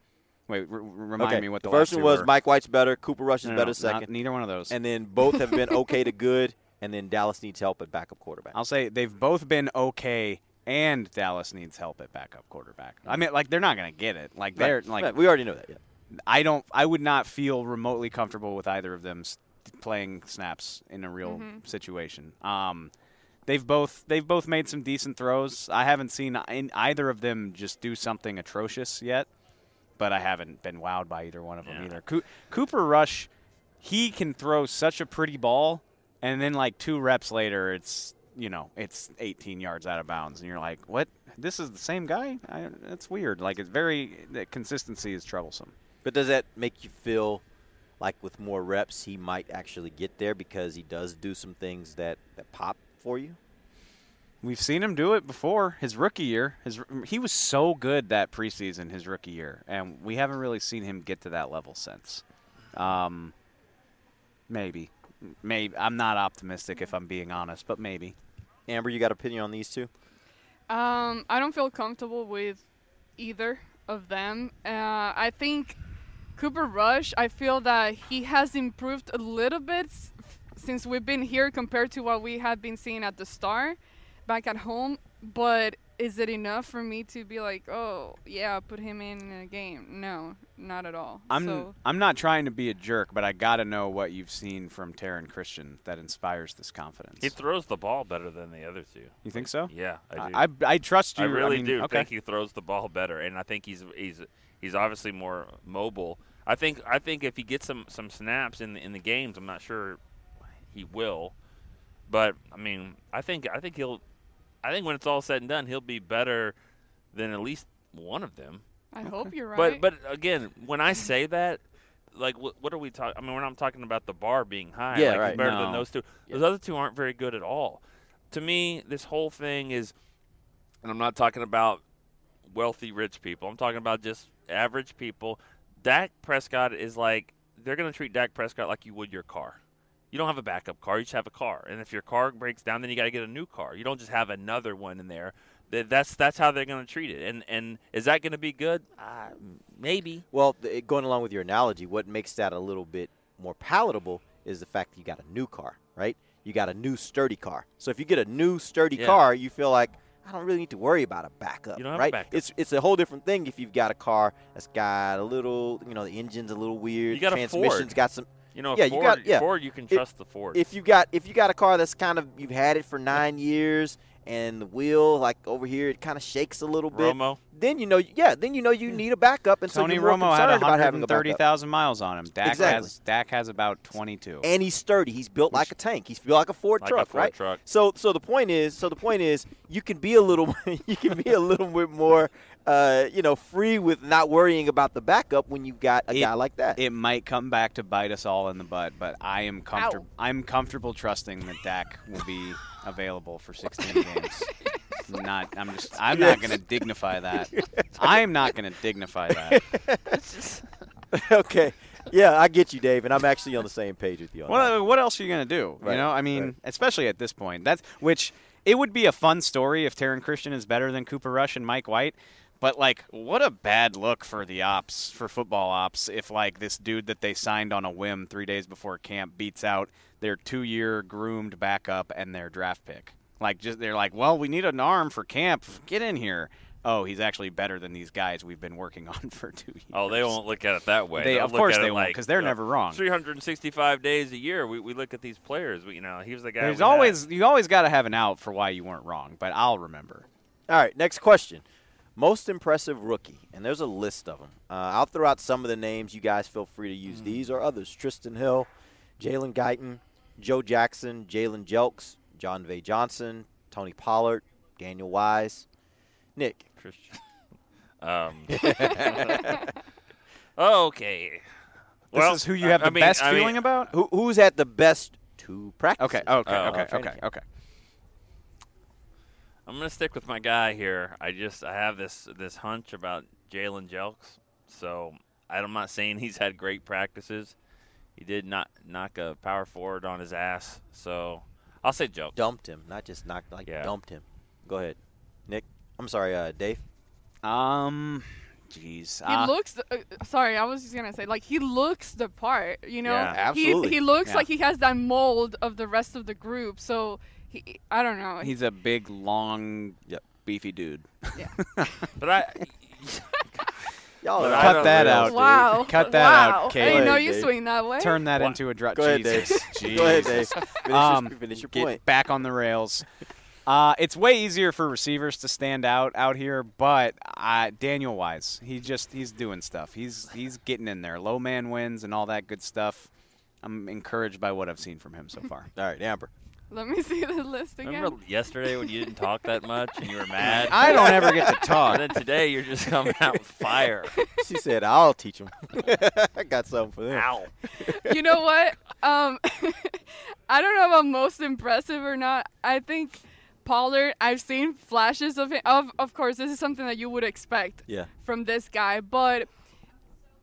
wait, r- r- remind okay. me what the, the first last one two was were. Mike White's better. Cooper Rush is No, no, better not- second. neither one of those. and then both have been <laughs> okay to good, and then Dallas needs help at backup quarterback. I'll say they've both been okay, and Dallas needs help at backup quarterback. I mean, like they're not gonna get it. Like they're Right. like Right. we already know that. Yeah. I don't. I would not feel remotely comfortable with either of them playing snaps in a real Mhm. situation. Um, they've both they've both made some decent throws. I haven't seen in either of them just do something atrocious yet, but I haven't been wowed by either one of them Yeah. either. Co- Cooper Rush, he can throw such a pretty ball, and then like two reps later, it's you know it's 18 yards out of bounds, and you're like, what? This is the same guy? I, that's weird. Like it's very the consistency is troublesome. But does that make you feel like with more reps he might actually get there because he does do some things that, that pop for you? We've seen him do it before. His rookie year, his he was so good that preseason, his rookie year, and we haven't really seen him get to that level since. Um, maybe, maybe I'm not optimistic if I'm being honest, but maybe. Amber, you got opinion on these two? Um, I don't feel comfortable with either of them. Uh, I think Cooper Rush. I feel that he has improved a little bit since we've been here compared to what we had been seeing at the start. Back at home, but is it enough for me to be like, oh yeah, put him in a game? No, not at all. I'm so I'm not trying to be a jerk, but I got to know what you've seen from Taryn Christion that inspires this confidence. He throws the ball better than the other two. You think so? Yeah, I do. I, I, I trust you. I really mean, do okay. think he throws the ball better, and I think he's he's he's obviously more mobile. I think I think if he gets some some snaps in the, in the games, I'm not sure he will, but I mean, I think I think he'll, I think when it's all said and done, he'll be better than at least one of them. I hope you're right. but but again, when I say that, like what, what are we talking? I mean, we're not talking about the bar being high. Yeah, like, he's right. Better than those two. Those other two aren't very good at all. To me, this whole thing is, and I'm not talking about wealthy rich people. I'm talking about just average people. Dak Prescott is like they're going to treat Dak Prescott like you would your car. You don't have a backup car; you just have a car. And if your car breaks down, then you got to get a new car. You don't just have another one in there. That's that's how they're going to treat it. And and is that going to be good? Uh, maybe. Well, th- going along with your analogy, what makes that a little bit more palatable is the fact that you got a new car, right? You got a new sturdy car. So if you get a new sturdy Yeah. car, you feel like I don't really need to worry about a backup, You don't have a right? backup. It's it's a whole different thing if you've got a car that's got a little, you know, the engine's a little weird, You got a transmission's got some You know, yeah, Ford, you got yeah. Ford, you can If- trust the Ford. If you got if you got a car that's kind of you've had it for nine years and the wheel like over here it kind of shakes a little bit, Romo. then you know yeah, then you know you hmm. need a backup, and Tony so you're more Romo had about having a backup. 130,000 miles on him. Dak Exactly. has Dak has about 22. and he's sturdy. He's built like a tank. He's built like a Ford Like a truck, Ford right? truck. So, so the point is, so the point is, you can be a little, <laughs> you can be a little bit more, uh, you know, free with not worrying about the backup when you've got a It- guy like that. It might come back to bite us all in the butt, but I am comfortable. I'm comfortable trusting that Dak will be available for 16 <laughs> games. Not, I'm just, I'm not going <laughs> to dignify that. I'm not going to dignify that. okay, yeah, I get you, Dave, and I'm actually on the same page with you. On that. What, what else are you going to do? Right, You know, I mean, right. especially at this point. That's which it would be a fun story if Taryn Christion is better than Cooper Rush and Mike White. But like, what a bad look for the ops, for football ops, if like this dude that they signed on a whim three days before camp beats out their two-year groomed backup and their draft pick. Like, just they're like, well, we need an arm for camp. Get in here. Oh, he's actually better than these guys we've been working <laughs> on for two years. Oh, they won't look at it that way. They- They'll of look course at they won't, like, 'cause they're uh, never wrong. 365 days a year, we, we look at these players. We, you know, he was the guy. There's we had. always you always got to have an out for why you weren't wrong, but I'll remember. All right, next question. Most impressive rookie, and there's a list of them. Uh, I'll throw out some of the names. You guys feel free to use these or others. Trysten Hill, Jalen Guyton, Joe Jackson, Jalen Jelks, Jon'Vea Johnson, Tony Pollard, Daniel Wise, Nick. Christion. <laughs> Um, <laughs> okay. This Well, is who you have I- the I mean- best I mean, feeling about. Who, who's at the best to practice? Okay, okay, Oh, okay, training okay, okay. I'm gonna stick with my guy here. I just I have this this hunch about Jalen Jelks. So I'm not saying he's had great practices. He did not knock a power forward on his ass. So I'll say Jelks. Dumped him, not just knocked, like Yeah. dumped him. Go ahead, Nick. I'm sorry, uh, Dave. Um, jeez. He uh, looks. Uh, sorry, I was just gonna say, like he looks the part. You know, Yeah, he he looks Yeah. like he has that mold of the rest of the group. So he, I don't know. He's a big, long, Yep. beefy dude. <laughs> But I <laughs> Y'all But are I Cut that really- out. wow. Cut that wow. out, I didn't know you Dave. swing that way. Turn that What? into a drop. Go ahead, Dave. Jesus. <laughs> Go ahead, Dave. Finish, Um, your, finish your get point. back on the rails. Uh, it's way easier for receivers to stand out out here, but uh, Daniel Wise, he just he's doing stuff. He's he's getting in there. Low man wins and all that good stuff. I'm encouraged by what I've seen from him so far. All right, Amber. Let me <laughs> see the list again. remember yesterday when you didn't talk that much and you were mad. I don't ever get to talk. <laughs> And then today you're just coming out with fire. <laughs> She said, "I'll teach him." I got something for them. Ow. you know what? Um, I don't know about most impressive or not. I think Pollard. I've seen flashes of it. Of of course, this is something that you would expect Yeah. from this guy, but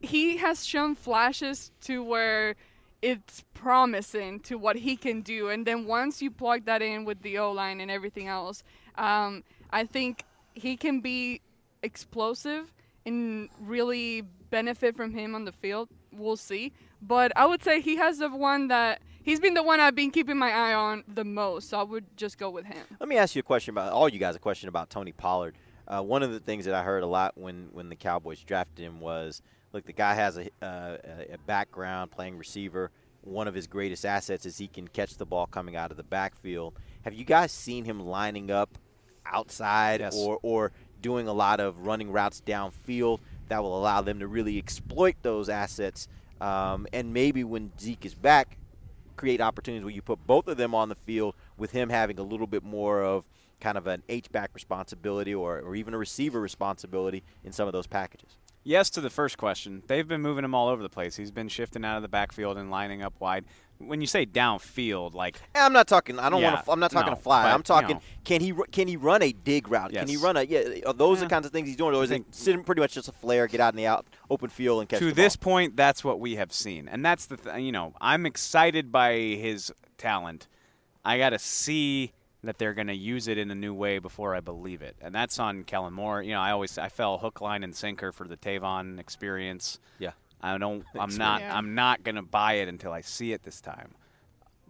he has shown flashes to where it's promising to what he can do. And then once you plug that in with the O line and everything else, um, I think he can be explosive and really benefit from him on the field. We'll see. But I would say he has the one that he's been the one I've been keeping my eye on the most. So I would just go with him. Let me ask you a question about all you guys. A question about Tony Pollard. Uh, one of the things that I heard a lot when when the Cowboys drafted him was, look, the guy has a, uh, a background playing receiver. One of his greatest assets is he can catch the ball coming out of the backfield. Have you guys seen him lining up outside Yes. or or doing a lot of running routes downfield that will allow them to really exploit those assets? Um, and maybe when Zeke is back, create opportunities where you put both of them on the field with him having a little bit more of kind of an H-back responsibility or, or even a receiver responsibility in some of those packages. Yes to the first question. They've been moving him all over the place. He's been shifting out of the backfield and lining up wide. When you say downfield, like eh, I'm not talking. I don't Yeah, want to. I'm not talking no, a fly. but, I'm talking. you know. can he can he run a dig route? Can he run a yeah? Are those the kinds of things he's doing, or is it sitting pretty much just a flare, get out in the out open field and catch to this point, that's what we have seen, and that's the th- you know I'm excited by his talent. I got to see that they're going to use it in a new way before I believe it, and that's on Kellen Moore. You know, I always I fell hook, line, and sinker for the Tavon experience. Yeah. I don't. <laughs> I'm not. Yeah. I'm not going to buy it until I see it this time.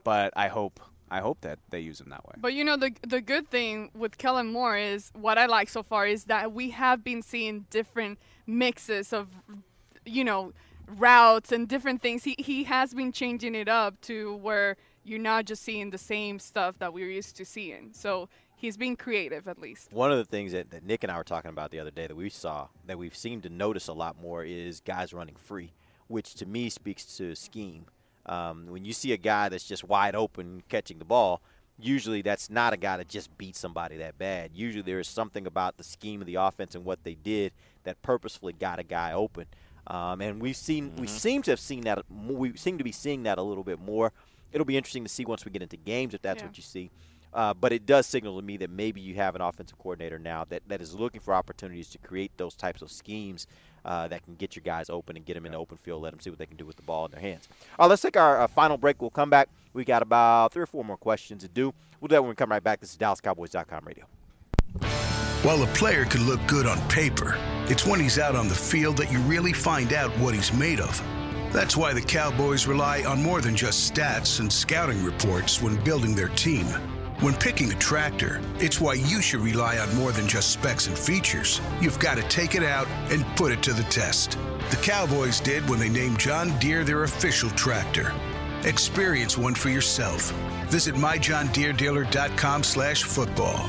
But I hope. I hope that they use him that way. But you know the the good thing with Kellen Moore is what I like so far is that we have been seeing different mixes of you know routes and different things. He he has been changing it up to where you're not just seeing the same stuff that we're used to seeing. So he's being creative at least. One of the things that, that Nick and I were talking about the other day that we saw that we've seemed to notice a lot more is guys running free, which to me speaks to scheme. Um, when you see a guy that's just wide open catching the ball, usually that's not a guy that just beat somebody that bad. Usually there is something about the scheme of the offense and what they did that purposefully got a guy open. Um, and we've seen we seem to have seen that we seem to be seeing that a little bit more. It'll be interesting to see once we get into games if that's Yeah. what you see. Uh, but it does signal to me that maybe you have an offensive coordinator now that, that is looking for opportunities to create those types of schemes uh, that can get your guys open and get them in the open field, let them see what they can do with the ball in their hands. All right, let's take our uh, final break. We'll come back. We got about three or four more questions to do. We'll do that when we come right back. This is DallasCowboys.com radio. While a player could look good on paper, it's when he's out on the field that you really find out what he's made of. That's why the Cowboys rely on more than just stats and scouting reports when building their team. When picking a tractor, it's why you should rely on more than just specs and features. You've got to take it out and put it to the test. The Cowboys did when they named John Deere their official tractor. Experience one for yourself. Visit myjohndeerdealer.com slash football.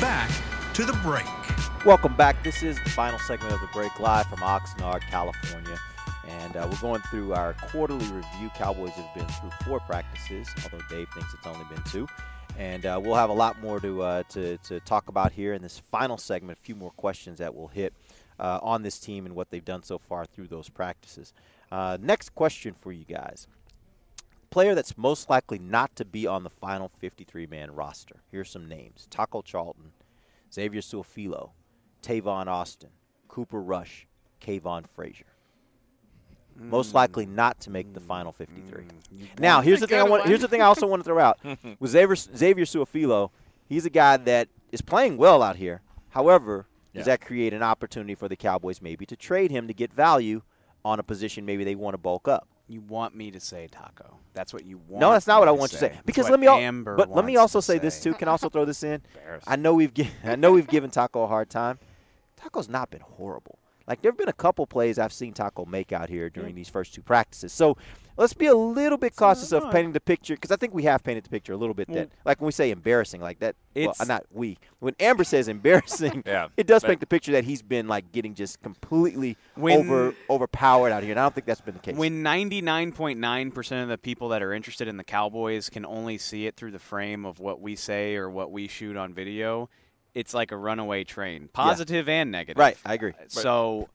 Back to the break. Welcome back. This is the final segment of the break live from Oxnard, California. And uh, we're going through our quarterly review. Cowboys have been through four practices, although Dave thinks it's only been two. And uh, we'll have a lot more to, uh, to, to talk about here in this final segment. A few more questions that we'll hit uh, on this team and what they've done so far through those practices. Uh, next question for you guys player that's most likely not to be on the final 53 man roster. Here's some names Taco Charlton, Xavier Su'a-Filo, Tavon Austin, Cooper Rush, Kavon Frazier. Most hmm. likely not to make the hmm. final 53. Hmm. Now, here's the thing. I want. Here's the thing. I also want to throw out <laughs> with Xavier Xavier Su'a-Filo. He's a guy that is playing well out here. However, does that create an opportunity for the Cowboys maybe to trade him to get value on a position maybe they want to bulk up? You want me to say Taco? That's what you want. No, that's not what I want you to say. That's Because let me, Amber but let me also to say, this too. Can I also throw this in? I know we've, gi- <laughs> I know we've given Taco a hard time. Taco's not been horrible. Like there have been a couple plays I've seen Taco make out here during these first two practices. So let's be a little bit cautious of painting the picture because I think we have painted the picture a little bit. That mm. like when we say embarrassing, like that. Well, It's- not we. When Amber says embarrassing, <laughs> Yeah, it does paint the picture that he's been like getting just completely When- over overpowered out here. And I don't think that's been the case. When 99.9% of the people that are interested in the Cowboys can only see it through the frame of what we say or what we shoot on video, it's like a runaway train, positive and negative. Right, I agree. So,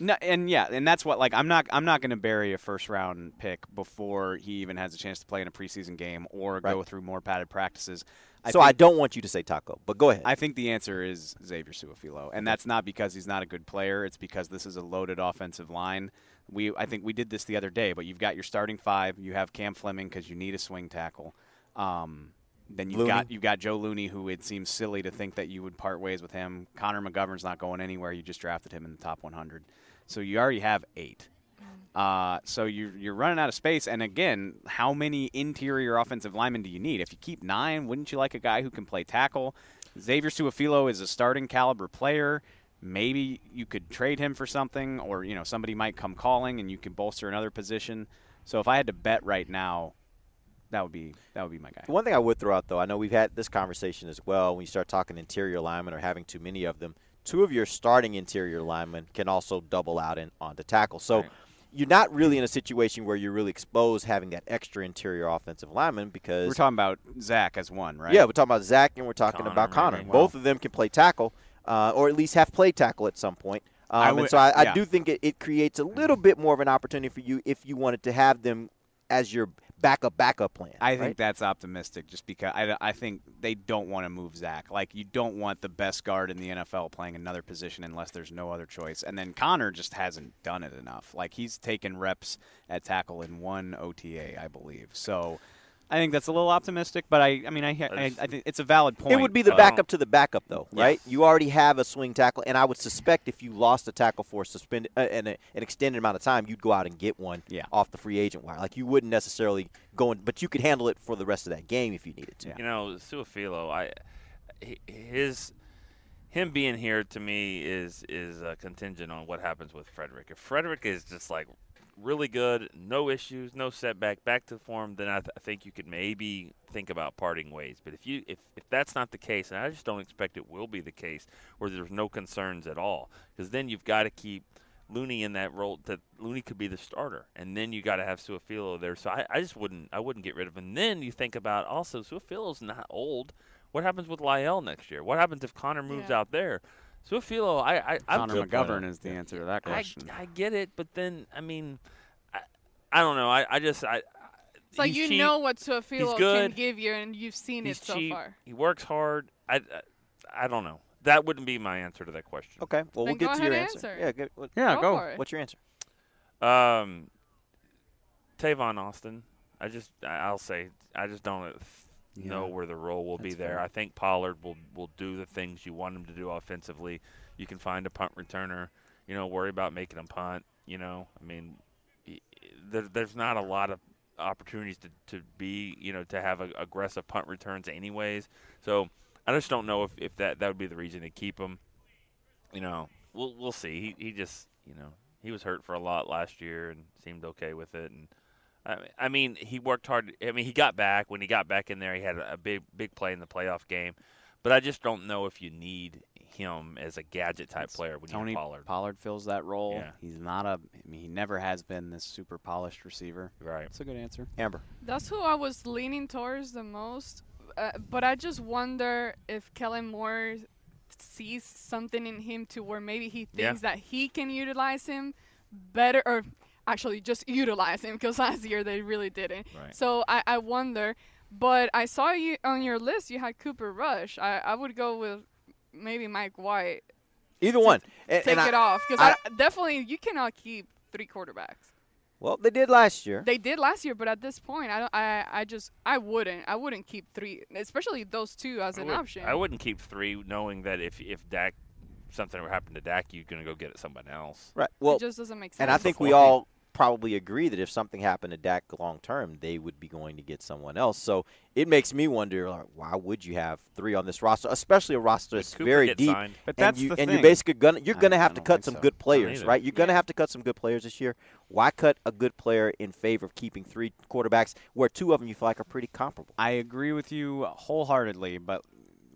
no, and yeah, and that's what like I'm not I'm not going to bury a first round pick before he even has a chance to play in a preseason game or go through more padded practices. so I don't want you to say Taco, but go ahead. I think the answer is Xavier Su'a-Filo, and that's not because he's not a good player. It's because this is a loaded offensive line. We I think we did this the other day, but you've got your starting five. You have Cam Fleming because you need a swing tackle. Um, then you've Looney. got you've got Joe Looney, who it seems silly to think that you would part ways with him. Connor McGovern's not going anywhere. You just drafted him in the top 100, so you already have eight. Uh, so you're, you're running out of space. And again, how many interior offensive linemen do you need? If you keep nine, wouldn't you like a guy who can play tackle? Xavier Su'a-Filo is a starting caliber player. Maybe you could trade him for something, or you know somebody might come calling and you can bolster another position. So if I had to bet right now, that would be that would be my guy. One thing I would throw out, though, I know we've had this conversation as well. When you start talking interior linemen or having too many of them, two of your starting interior linemen can also double out in onto tackle. So you're not really in a situation where you're really exposed having that extra interior offensive lineman because We're talking about Zach as one, right? Yeah, we're talking about Zach and we're talking Connor, about Connor. maybe. Both of them can play tackle, uh, or at least have played tackle at some point. Um, I and so I, I do think it, it creates a little bit more of an opportunity for you if you wanted to have them as your backup backup plan. I think that's optimistic, just because I, I think they don't want to move Zach. Like you don't want the best guard in the NFL playing another position unless there's no other choice. And then Connor just hasn't done it enough. Like he's taken reps at tackle in one OTA, I believe. So I think that's a little optimistic, but I, I mean, I, I, I think it's a valid point. It would be the backup to the backup, though, Yeah. right? You already have a swing tackle, and I would suspect if you lost a tackle for a suspended uh, and a, an extended amount of time, you'd go out and get one yeah. off the free agent wire. Like you wouldn't necessarily go, in, but you could handle it for the rest of that game if you needed to. You know, Su'a-Filo, I his him being here to me is is uh, contingent on what happens with Frederick. If Frederick is just like really good, no issues, no setback, back to form, then I, th- I think you could maybe think about parting ways. But if you if, if that's not the case, and I just don't expect it will be the case, where there's no concerns at all, because then you've got to keep Looney in that role that Looney could be the starter, and then you got to have Su'a-Filo there. So I, I just wouldn't I wouldn't get rid of him. And then you think about also Su'a-Filo's not old. What happens with La'el next year? What happens if Connor moves out there? Su'a-Filo, I I I'm Connor good McGovern point. is the answer to that question. I, get it, but then I mean, I, I don't know. I, I just I. It's like you cheap. know what He's Su'a-Filo can give you, and you've seen He's it so cheap. far. He works hard. I, I I don't know. That wouldn't be my answer to that question. Okay, well Then we'll get to your answer. answer. Yeah, get, what, Yeah, Go go. What's your answer? Um, Tavon Austin. I just I'll say I just don't know where the role will be there. fair. I think Pollard will will do the things you want him to do offensively. You can find a punt returner. You know, worry about making him punt. You know, I mean, there, there's not a lot of opportunities to, to be you know to have a, aggressive punt returns anyways. So I just don't know if, if that that would be the reason to keep him. You know, we'll we'll see. He he just you know he was hurt for a lot last year and seemed okay with it. And I mean, he worked hard. I mean he got back when he got back in there. He had a, a big big play in the playoff game. But I just don't know if you need him as a gadget type player when Tony you Pollard. fills that role. Yeah. He's not a. I mean, he never has been this super polished receiver. Right. That's a good answer. Amber. That's who I was leaning towards the most. Uh, but I just wonder if Kellen Moore sees something in him to where maybe he Yeah. thinks that he can utilize him better, or actually just utilize him because last year they really didn't. Right. So I, I wonder. But I saw you on your list. You had Cooper Rush. I, I would go with maybe Mike White. Either one. And, Take and it I- off because I- I, definitely you cannot keep three quarterbacks. Well, they did last year. They did last year, but at this point, I don't. I, I just I wouldn't. I wouldn't keep three, especially those two as I an would- option. I wouldn't keep three, knowing that if if Dak something were happened to Dak, you're gonna go get it someone else. Right. Well, it just doesn't make sense. And I think we all probably agree that if something happened to Dak long term, they would be going to get someone else. So it makes me wonder, like, why would you have three on this roster, especially a roster that's very deep? signed? But and that's you, the and you're basically gonna you're gonna I have to cut some so. good players, right? You're gonna have to cut some good players this year. Why cut a good player in favor of keeping three quarterbacks where two of them you feel like are pretty comparable? I agree with you wholeheartedly, but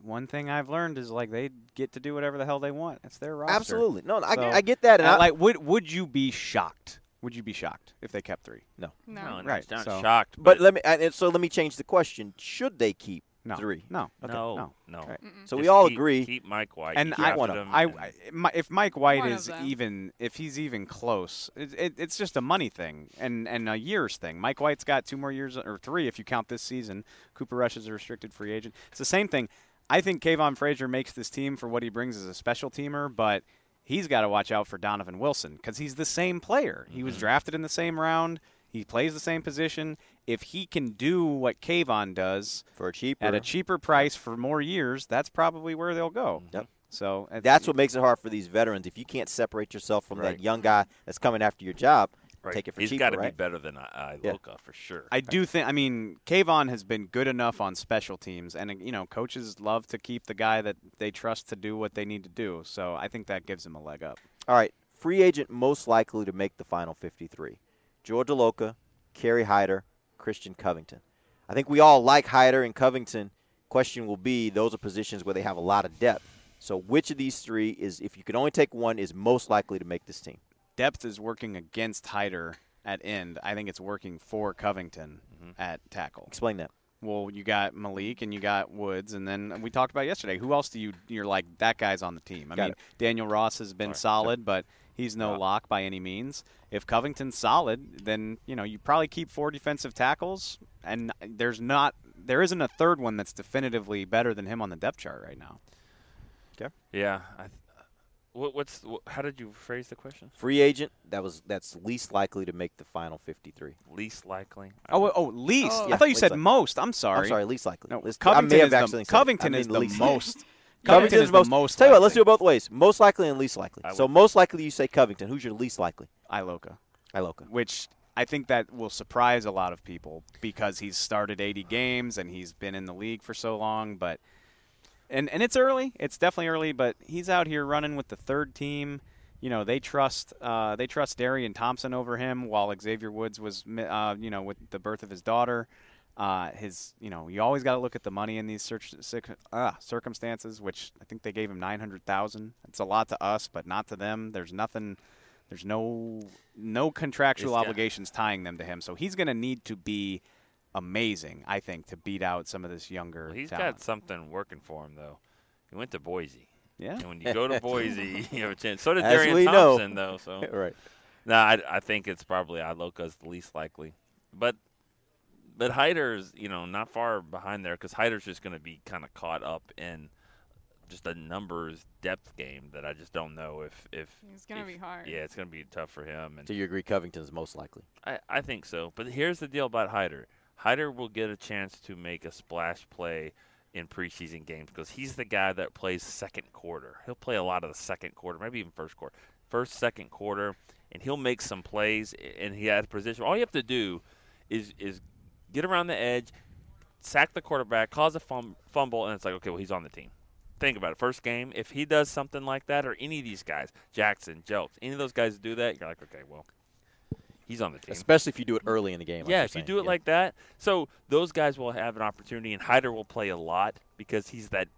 one thing I've learned is like they get to do whatever the hell they want. It's their roster. Absolutely. No, I, So- I get that. And I, like, would would you be shocked? Would you be shocked if they kept three? no. no. No, no, Right, not so- shocked. But let me. And so let me change the question. Should they keep No. three? No. Okay. no, no. no. Right. So Just we all keep- agree. Keep Mike White. And I, want one of him, I, I- if Mike White One is even, if he's even close, it, it, it's just a money thing and, and a years thing. Mike White's got two more years, or three if you count this season. Cooper Rush is a restricted free agent. It's the same thing. I think Kavon Frazier makes this team for what he brings as a special teamer, but he's got to watch out for Donovan Wilson because he's the same player. He was mm-hmm. drafted in the same round. He plays the same position. If he can do what Kavon does for a cheaper. at a cheaper price for more years, that's probably where they'll go. Mm-hmm. Yep. So That's what makes it hard for these veterans. If you can't separate yourself from Right. that young guy that's coming after your job, right. take it for He's cheaper, got to right? be better than I, Yeah. Iloka for sure. I do think. I mean, Kavon has been good enough on special teams, and you know, coaches love to keep the guy that they trust to do what they need to do. So I think that gives him a leg up. All right, free agent most likely to make the final 53. George Iloka, Kerry Hyder, Christian Covington. I think we all like Hyder and Covington. Question will be those are positions where they have a lot of depth. So which of these three is, if you could only take one, is most likely to make this team? Depth is working against Hyder at end. I think it's working for Covington mm-hmm. at tackle. Explain that. Well, you got Maliek and you got Woods, and then we talked about yesterday. Who else do you? You're like that guy's on the team. I Got mean, it. Daniel Ross has been solid, but he's no lock by any means. If Covington's solid, then you know you probably keep four defensive tackles, and there's not there isn't a third one that's definitively better than him on the depth chart right now. Okay. Yeah. I th- what, what's what, how did you phrase the question? Free agent that was that's least likely to make the final 53. Least likely. Oh, oh, least. Oh. I thought you said likely. most. I'm sorry. I'm sorry, least likely. No, Least- Covington I may have is the, accidentally Covington is the most. Covington is the most. most. Tell you what, let's do it both ways. Most likely and least likely. I So would- most likely you say Covington. Who's your least likely? Iloka. Iloka. which I think that will surprise a lot of people because he's started 80 games and he's been in the league for so long. But and and it's early. It's definitely early. But he's out here running with the third team. You know they trust uh, they trust Darian Thompson over him while Xavier Woods was uh, you know with the birth of his daughter. Uh, his you know you always got to look at the money in these circ- uh, circumstances, which I think they gave him 900,000. It's a lot to us, but not to them. There's nothing. There's no no contractual obligations tying them to him. So he's going to need to be amazing, I think, to beat out some of this younger Well, he's talent. got something working for him though. He went to Boise. Yeah. And when you go to <laughs> Boise, <laughs> you have a chance. So did As Darian we know. Thompson though. So <laughs> right. No, I, I think it's probably Iloka's the least likely, but but Hyder's you know not far behind there because Hyder's just going to be kind of caught up in just a numbers depth game that I just don't know if if It's gonna be hard. Yeah, it's going to be tough for him. And So you agree Covington's most likely? I, I think so. But here's the deal about Hyder. Hyder will get a chance to make a splash play in preseason games because he's the guy that plays second quarter. He'll play a lot of the second quarter, maybe even first quarter. First, second quarter, and he'll make some plays and he has position. All you have to do is is get around the edge, sack the quarterback, cause a fum- fumble, and it's like, okay, well, he's on the team. Think about it. First game, if he does something like that, or any of these guys, Jackson, Jelks, any of those guys do that, you're like, okay, well, he's on the team. Especially if you do it early in the game. like yeah, you're if you saying. do it Yeah. like that, so those guys will have an opportunity, and Hyder will play a lot because he's that.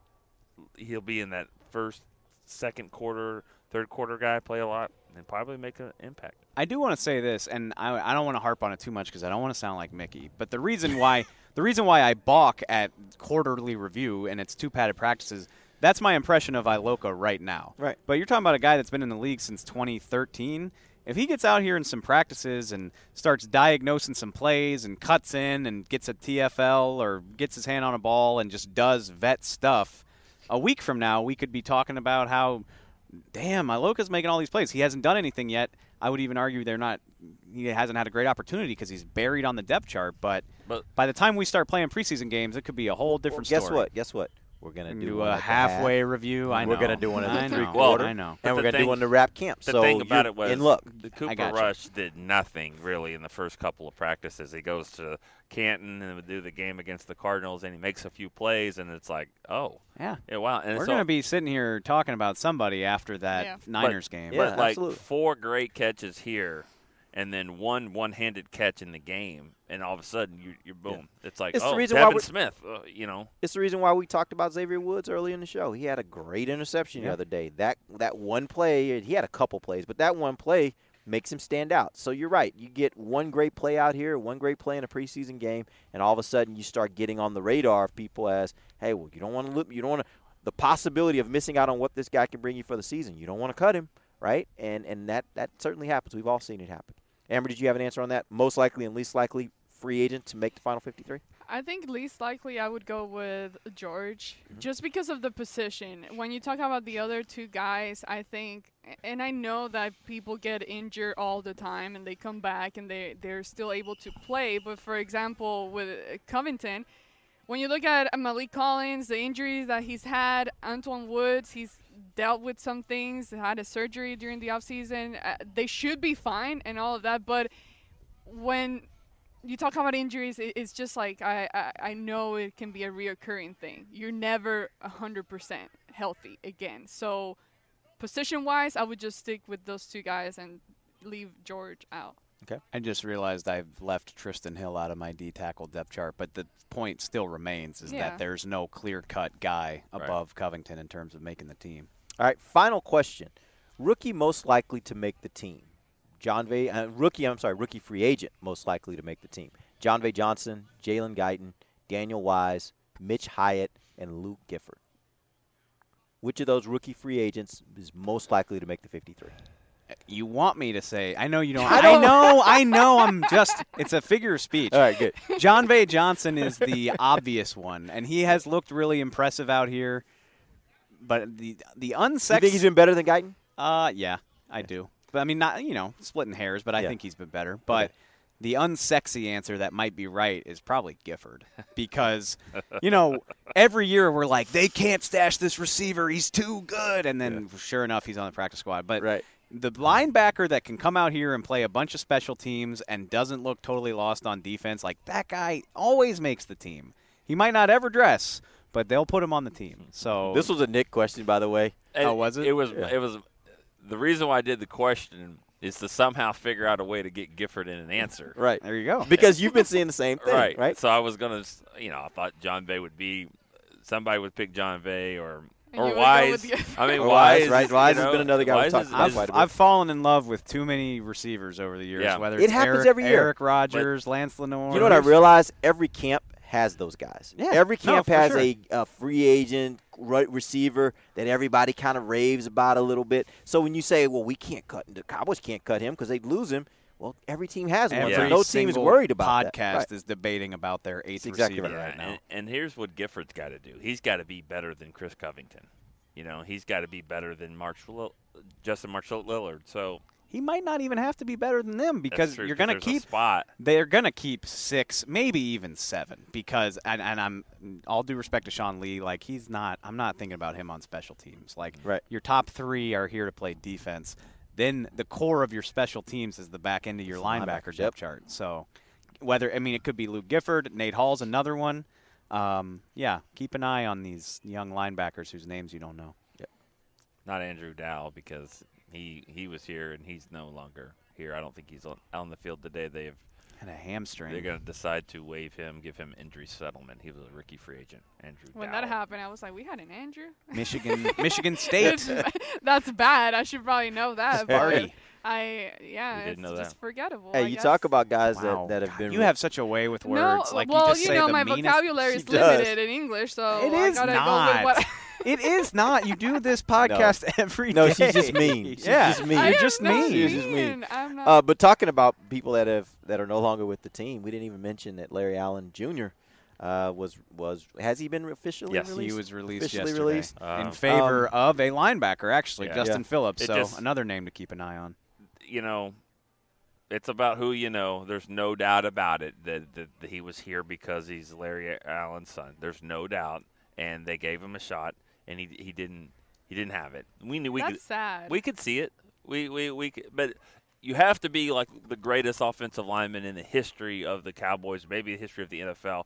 He'll be in that first, second quarter, third quarter guy, play a lot, and probably make an impact. I do want to say this, and I, I don't want to harp on it too much because I don't want to sound like Mickey. But the reason why <laughs> the reason why I balk at quarterly review and it's two padded practices, that's my impression of Iloka right now. Right. But you're talking about a guy that's been in the league since 2013. If he gets out here in some practices and starts diagnosing some plays and cuts in and gets a TFL or gets his hand on a ball and just does vet stuff, a week from now we could be talking about how damn, Iloka's making all these plays. He hasn't done anything yet. I would even argue they're not. He hasn't had a great opportunity because he's buried on the depth chart. But, But- by the time we start playing preseason games, it could be a whole different story. Guess story. what? Guess what? We're gonna Do do, a one at the halfway half. review, I know. We're gonna do one at I the three know. quarter. I know. And But we're gonna do one to wrap camp. The so thing about it was and look, the Cooper gotcha. Rush did nothing really in the first couple of practices. He goes to Canton and would do the game against the Cardinals, and he makes a few plays, and it's like, oh, Yeah. yeah, wow. And We're so, going to be sitting here talking about somebody after that Yeah. Niners but, game. But Yeah, like absolutely. four great catches here, and then one one-handed catch in the game, and all of a sudden you you boom. It's like It's the oh, reason why Devin we're- Smith, uh, you know. it's the reason why we talked about Xavier Woods early in the show. He had a great interception the other day. That that one play, he had a couple plays, but that one play makes him stand out. So you're right. You get one great play out here, one great play in a preseason game, and all of a sudden you start getting on the radar of people as, hey, well, you don't want to look, you don't want to the possibility of missing out on what this guy can bring you for the season. You don't want to cut him, right? And and that that certainly happens. We've all seen it happen. Amber, did you have an answer on that? Most likely and least likely free agent to make the final 53? I think least likely I would go with George, Mm-hmm. just because of the position. When you talk about the other two guys, I think, and I know that people get injured all the time and they come back and they they're still able to play. But for example, with Covington, when you look at Maliek Collins, the injuries that he's had, Antwaun Woods, he's dealt with some things, had a surgery during the offseason. Uh, they should be fine and all of that, but when you talk about injuries, it, it's just like I, I I know it can be a reoccurring thing. You're never hundred percent healthy again. So position wise, I would just stick with those two guys and leave George out. I just realized I've left Trysten Hill out of my D tackle depth chart, but the point still remains is Yeah. that there's no clear cut guy Right. above Covington in terms of making the team. All right, final question. Rookie most likely to make the team. Jon'Vea, uh, rookie, I'm sorry, rookie free agent most likely to make the team. Jon'Vea Johnson, Jalen Guyton, Daniel Wise, Mitch Hyatt, and Luke Gifford. Which of those rookie free agents is most likely to make the 53? You want me to say? I know you don't. <laughs> I I, don't- know. I know. I'm just. It's a figure of speech. All right, good. Jon'Vea Johnson is the obvious one, and he has looked really impressive out here. But the the You unsexy. think he's been better than Guyton? Uh, yeah, I do. But I mean, not you know, splitting hairs. But I Yeah. think he's been better. But Okay. the unsexy answer that might be right is probably Gifford, because you know every year we're like they can't stash this receiver. He's too good, and then sure enough, he's on the practice squad. But Right. The linebacker that can come out here and play a bunch of special teams and doesn't look totally lost on defense, like that guy always makes the team. He might not ever dress, but they'll put him on the team. So This was a Nick question, by the way. Oh, was it? It was. Yeah. It was. The reason why I did the question is to somehow figure out a way to get Gifford in an answer. <laughs> Right. there you go. Because you've been seeing the same thing, right. right? So I was gonna, you know, I thought Jon'Vea would be. Somebody would pick Jon'Vea or And or you would go Wise. <laughs> I mean, Or Wise, Wise, right. you Wise has know, been another guy we've talked about is- quite a bit. I've fallen in love with too many receivers over the years. Yeah. Whether It happens Eric, every year. Eric Rogers, Lance Lenoir. You know what I realized? Every camp has those guys. Yeah, Every camp for has sure. a, a free agent right receiver that everybody kind of raves about a little bit. So when you say, "Well, we can't cut the Cowboys can't cut him because they'd lose him," well, every team has one. Every So no team is worried about that. podcast Right. is debating about their eighth exactly receiver Yeah, right now. and, and here's what Gifford's got to do. He's got to be better than Chris Covington. You know, he's got to be better than Marshall, Justin March-Lillard. So He might not even have to be better than them because true, you're going to keep spot. They're going to keep six, maybe even seven, because and, and I'm all due respect to Sean Lee, like he's not. I'm not thinking about him on special teams. Like Right. your top three are here to play defense. Then the core of your special teams is the back end of your It's linebacker linebackers, depth yep. chart. So whether I mean it could be Luke Gifford, Nate Hall's another one. Um, yeah, keep an eye on these young linebackers whose names you don't know. not Andrew Dow because he he was here and he's no longer here. I don't think he's on, on the field today. They've And a hamstring. They're going to decide to waive him, give him injury settlement. He was a rookie free agent, Andrew. When Dowell. that happened, I was like, we had an Andrew. <laughs> Michigan, Michigan State. <laughs> That's bad. I should probably know that. but Party. I yeah, You didn't it's know just that. forgettable. Hey, I you guess. talk about guys Wow. that, that have been. You have such a way with words. No, like well, you just say know, the my vocabulary is She does. limited in English, so It I is gotta not. go with what. It is not. You do this <laughs> podcast every day. No, she's just mean. She's yeah, just mean. I You're just not mean. She's just mean. mean. I'm not. Uh, but talking about people that have that are no longer with the team, we didn't even mention that Larry Allen Jr. Uh, was was has he been officially Yes, he released? He was released officially yesterday released. in Um, favor of a linebacker, actually, Yeah. Justin Yeah. Phillips. It So just- another name to keep an eye on. you know, it's about who you know. There's no doubt about it that, that, that he was here because he's Larry Allen's son. There's no doubt, and they gave him a shot, and he he didn't he didn't have it. We knew we That's could sad. we could see it. We we we could, but you have to be like the greatest offensive lineman in the history of the Cowboys, maybe the history of the NFL,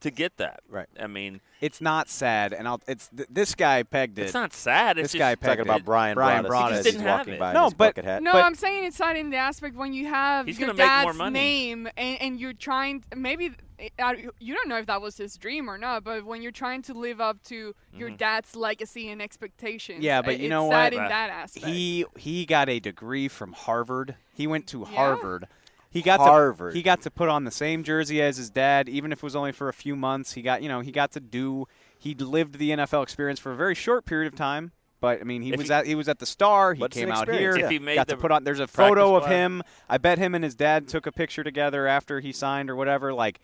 to get that. Right. I mean, It's not sad, and I'll. It's th- this guy pegged it. it's not sad. It's This guy just, pegged Talking about. Bryan, Bryan Broaddus, Broaddus. as He just he's didn't have walking it. by No, his but- hat. No, But- I'm saying it's not in the aspect when you have He's your gonna make more dad's money. name and, and you're trying. Maybe uh, you don't know if that was his dream or not, but when you're trying to live up to your Mm-hmm. dad's legacy and expectations, Yeah, but you it's know sad what? in that aspect. He he got a degree from Harvard. He went to Yeah. Harvard. He got Harvard. To, he got to put on the same jersey as his dad, even if it was only for a few months. He got you know he got to do. He lived the NFL experience for a very short period of time. But I mean, he If was he- at he was at the Star. He came out here. experience, If he made got to put on. There's a photo of squad. him. I bet him and his dad took a picture together after he signed or whatever. Like,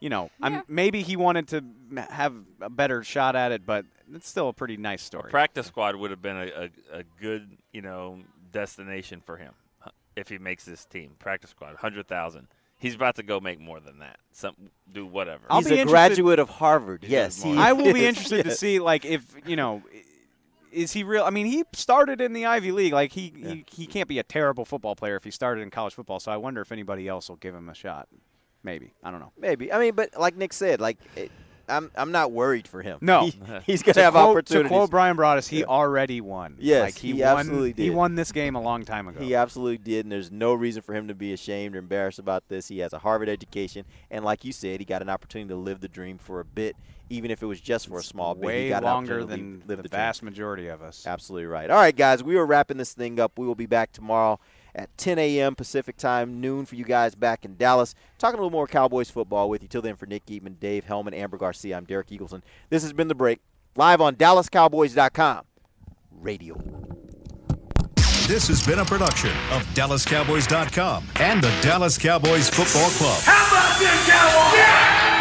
you know, Yeah. I'm maybe he wanted to have a better shot at it, but it's still a pretty nice story. practice squad would have been a, a, a good you know destination for him huh, if he makes this team. Practice squad, hundred thousand. He's about to go make more than that. Some do whatever. I'll He's be a interested- graduate of Harvard. He Yes, he. I will be is. <laughs> interested to see like if you know is he real I mean he started in the Ivy League like he, he he can't be a terrible football player if he started in college football so I wonder if anybody else will give him a shot maybe I don't know Maybe. I mean, but like Nick said, like it, I'm I'm not worried for him. No. He- he's gonna have quote, opportunities. to quote Bryan Broaddus he Yeah. already won Yes, like he, he won absolutely he won this game a long time ago He absolutely did, and there's no reason for him to be ashamed or embarrassed about this. He has a Harvard education, and like you said, he got an opportunity to live the dream for a bit, even if it was just for a small bit. way He got longer than live, live the, the dream. vast majority of us Absolutely right. All right, guys, we are wrapping this thing up. We will be back tomorrow at 10 a.m. Pacific time, noon for you guys back in Dallas. Talking a little more Cowboys football with you. Till then, for Nick Eatman, Dave Helman, Amber Garcia, I'm Derek Eagleson. This has been The Break, live on DallasCowboys.com radio. This has been a production of DallasCowboys.com and the Dallas Cowboys Football Club. How about this, Cowboys? Yeah!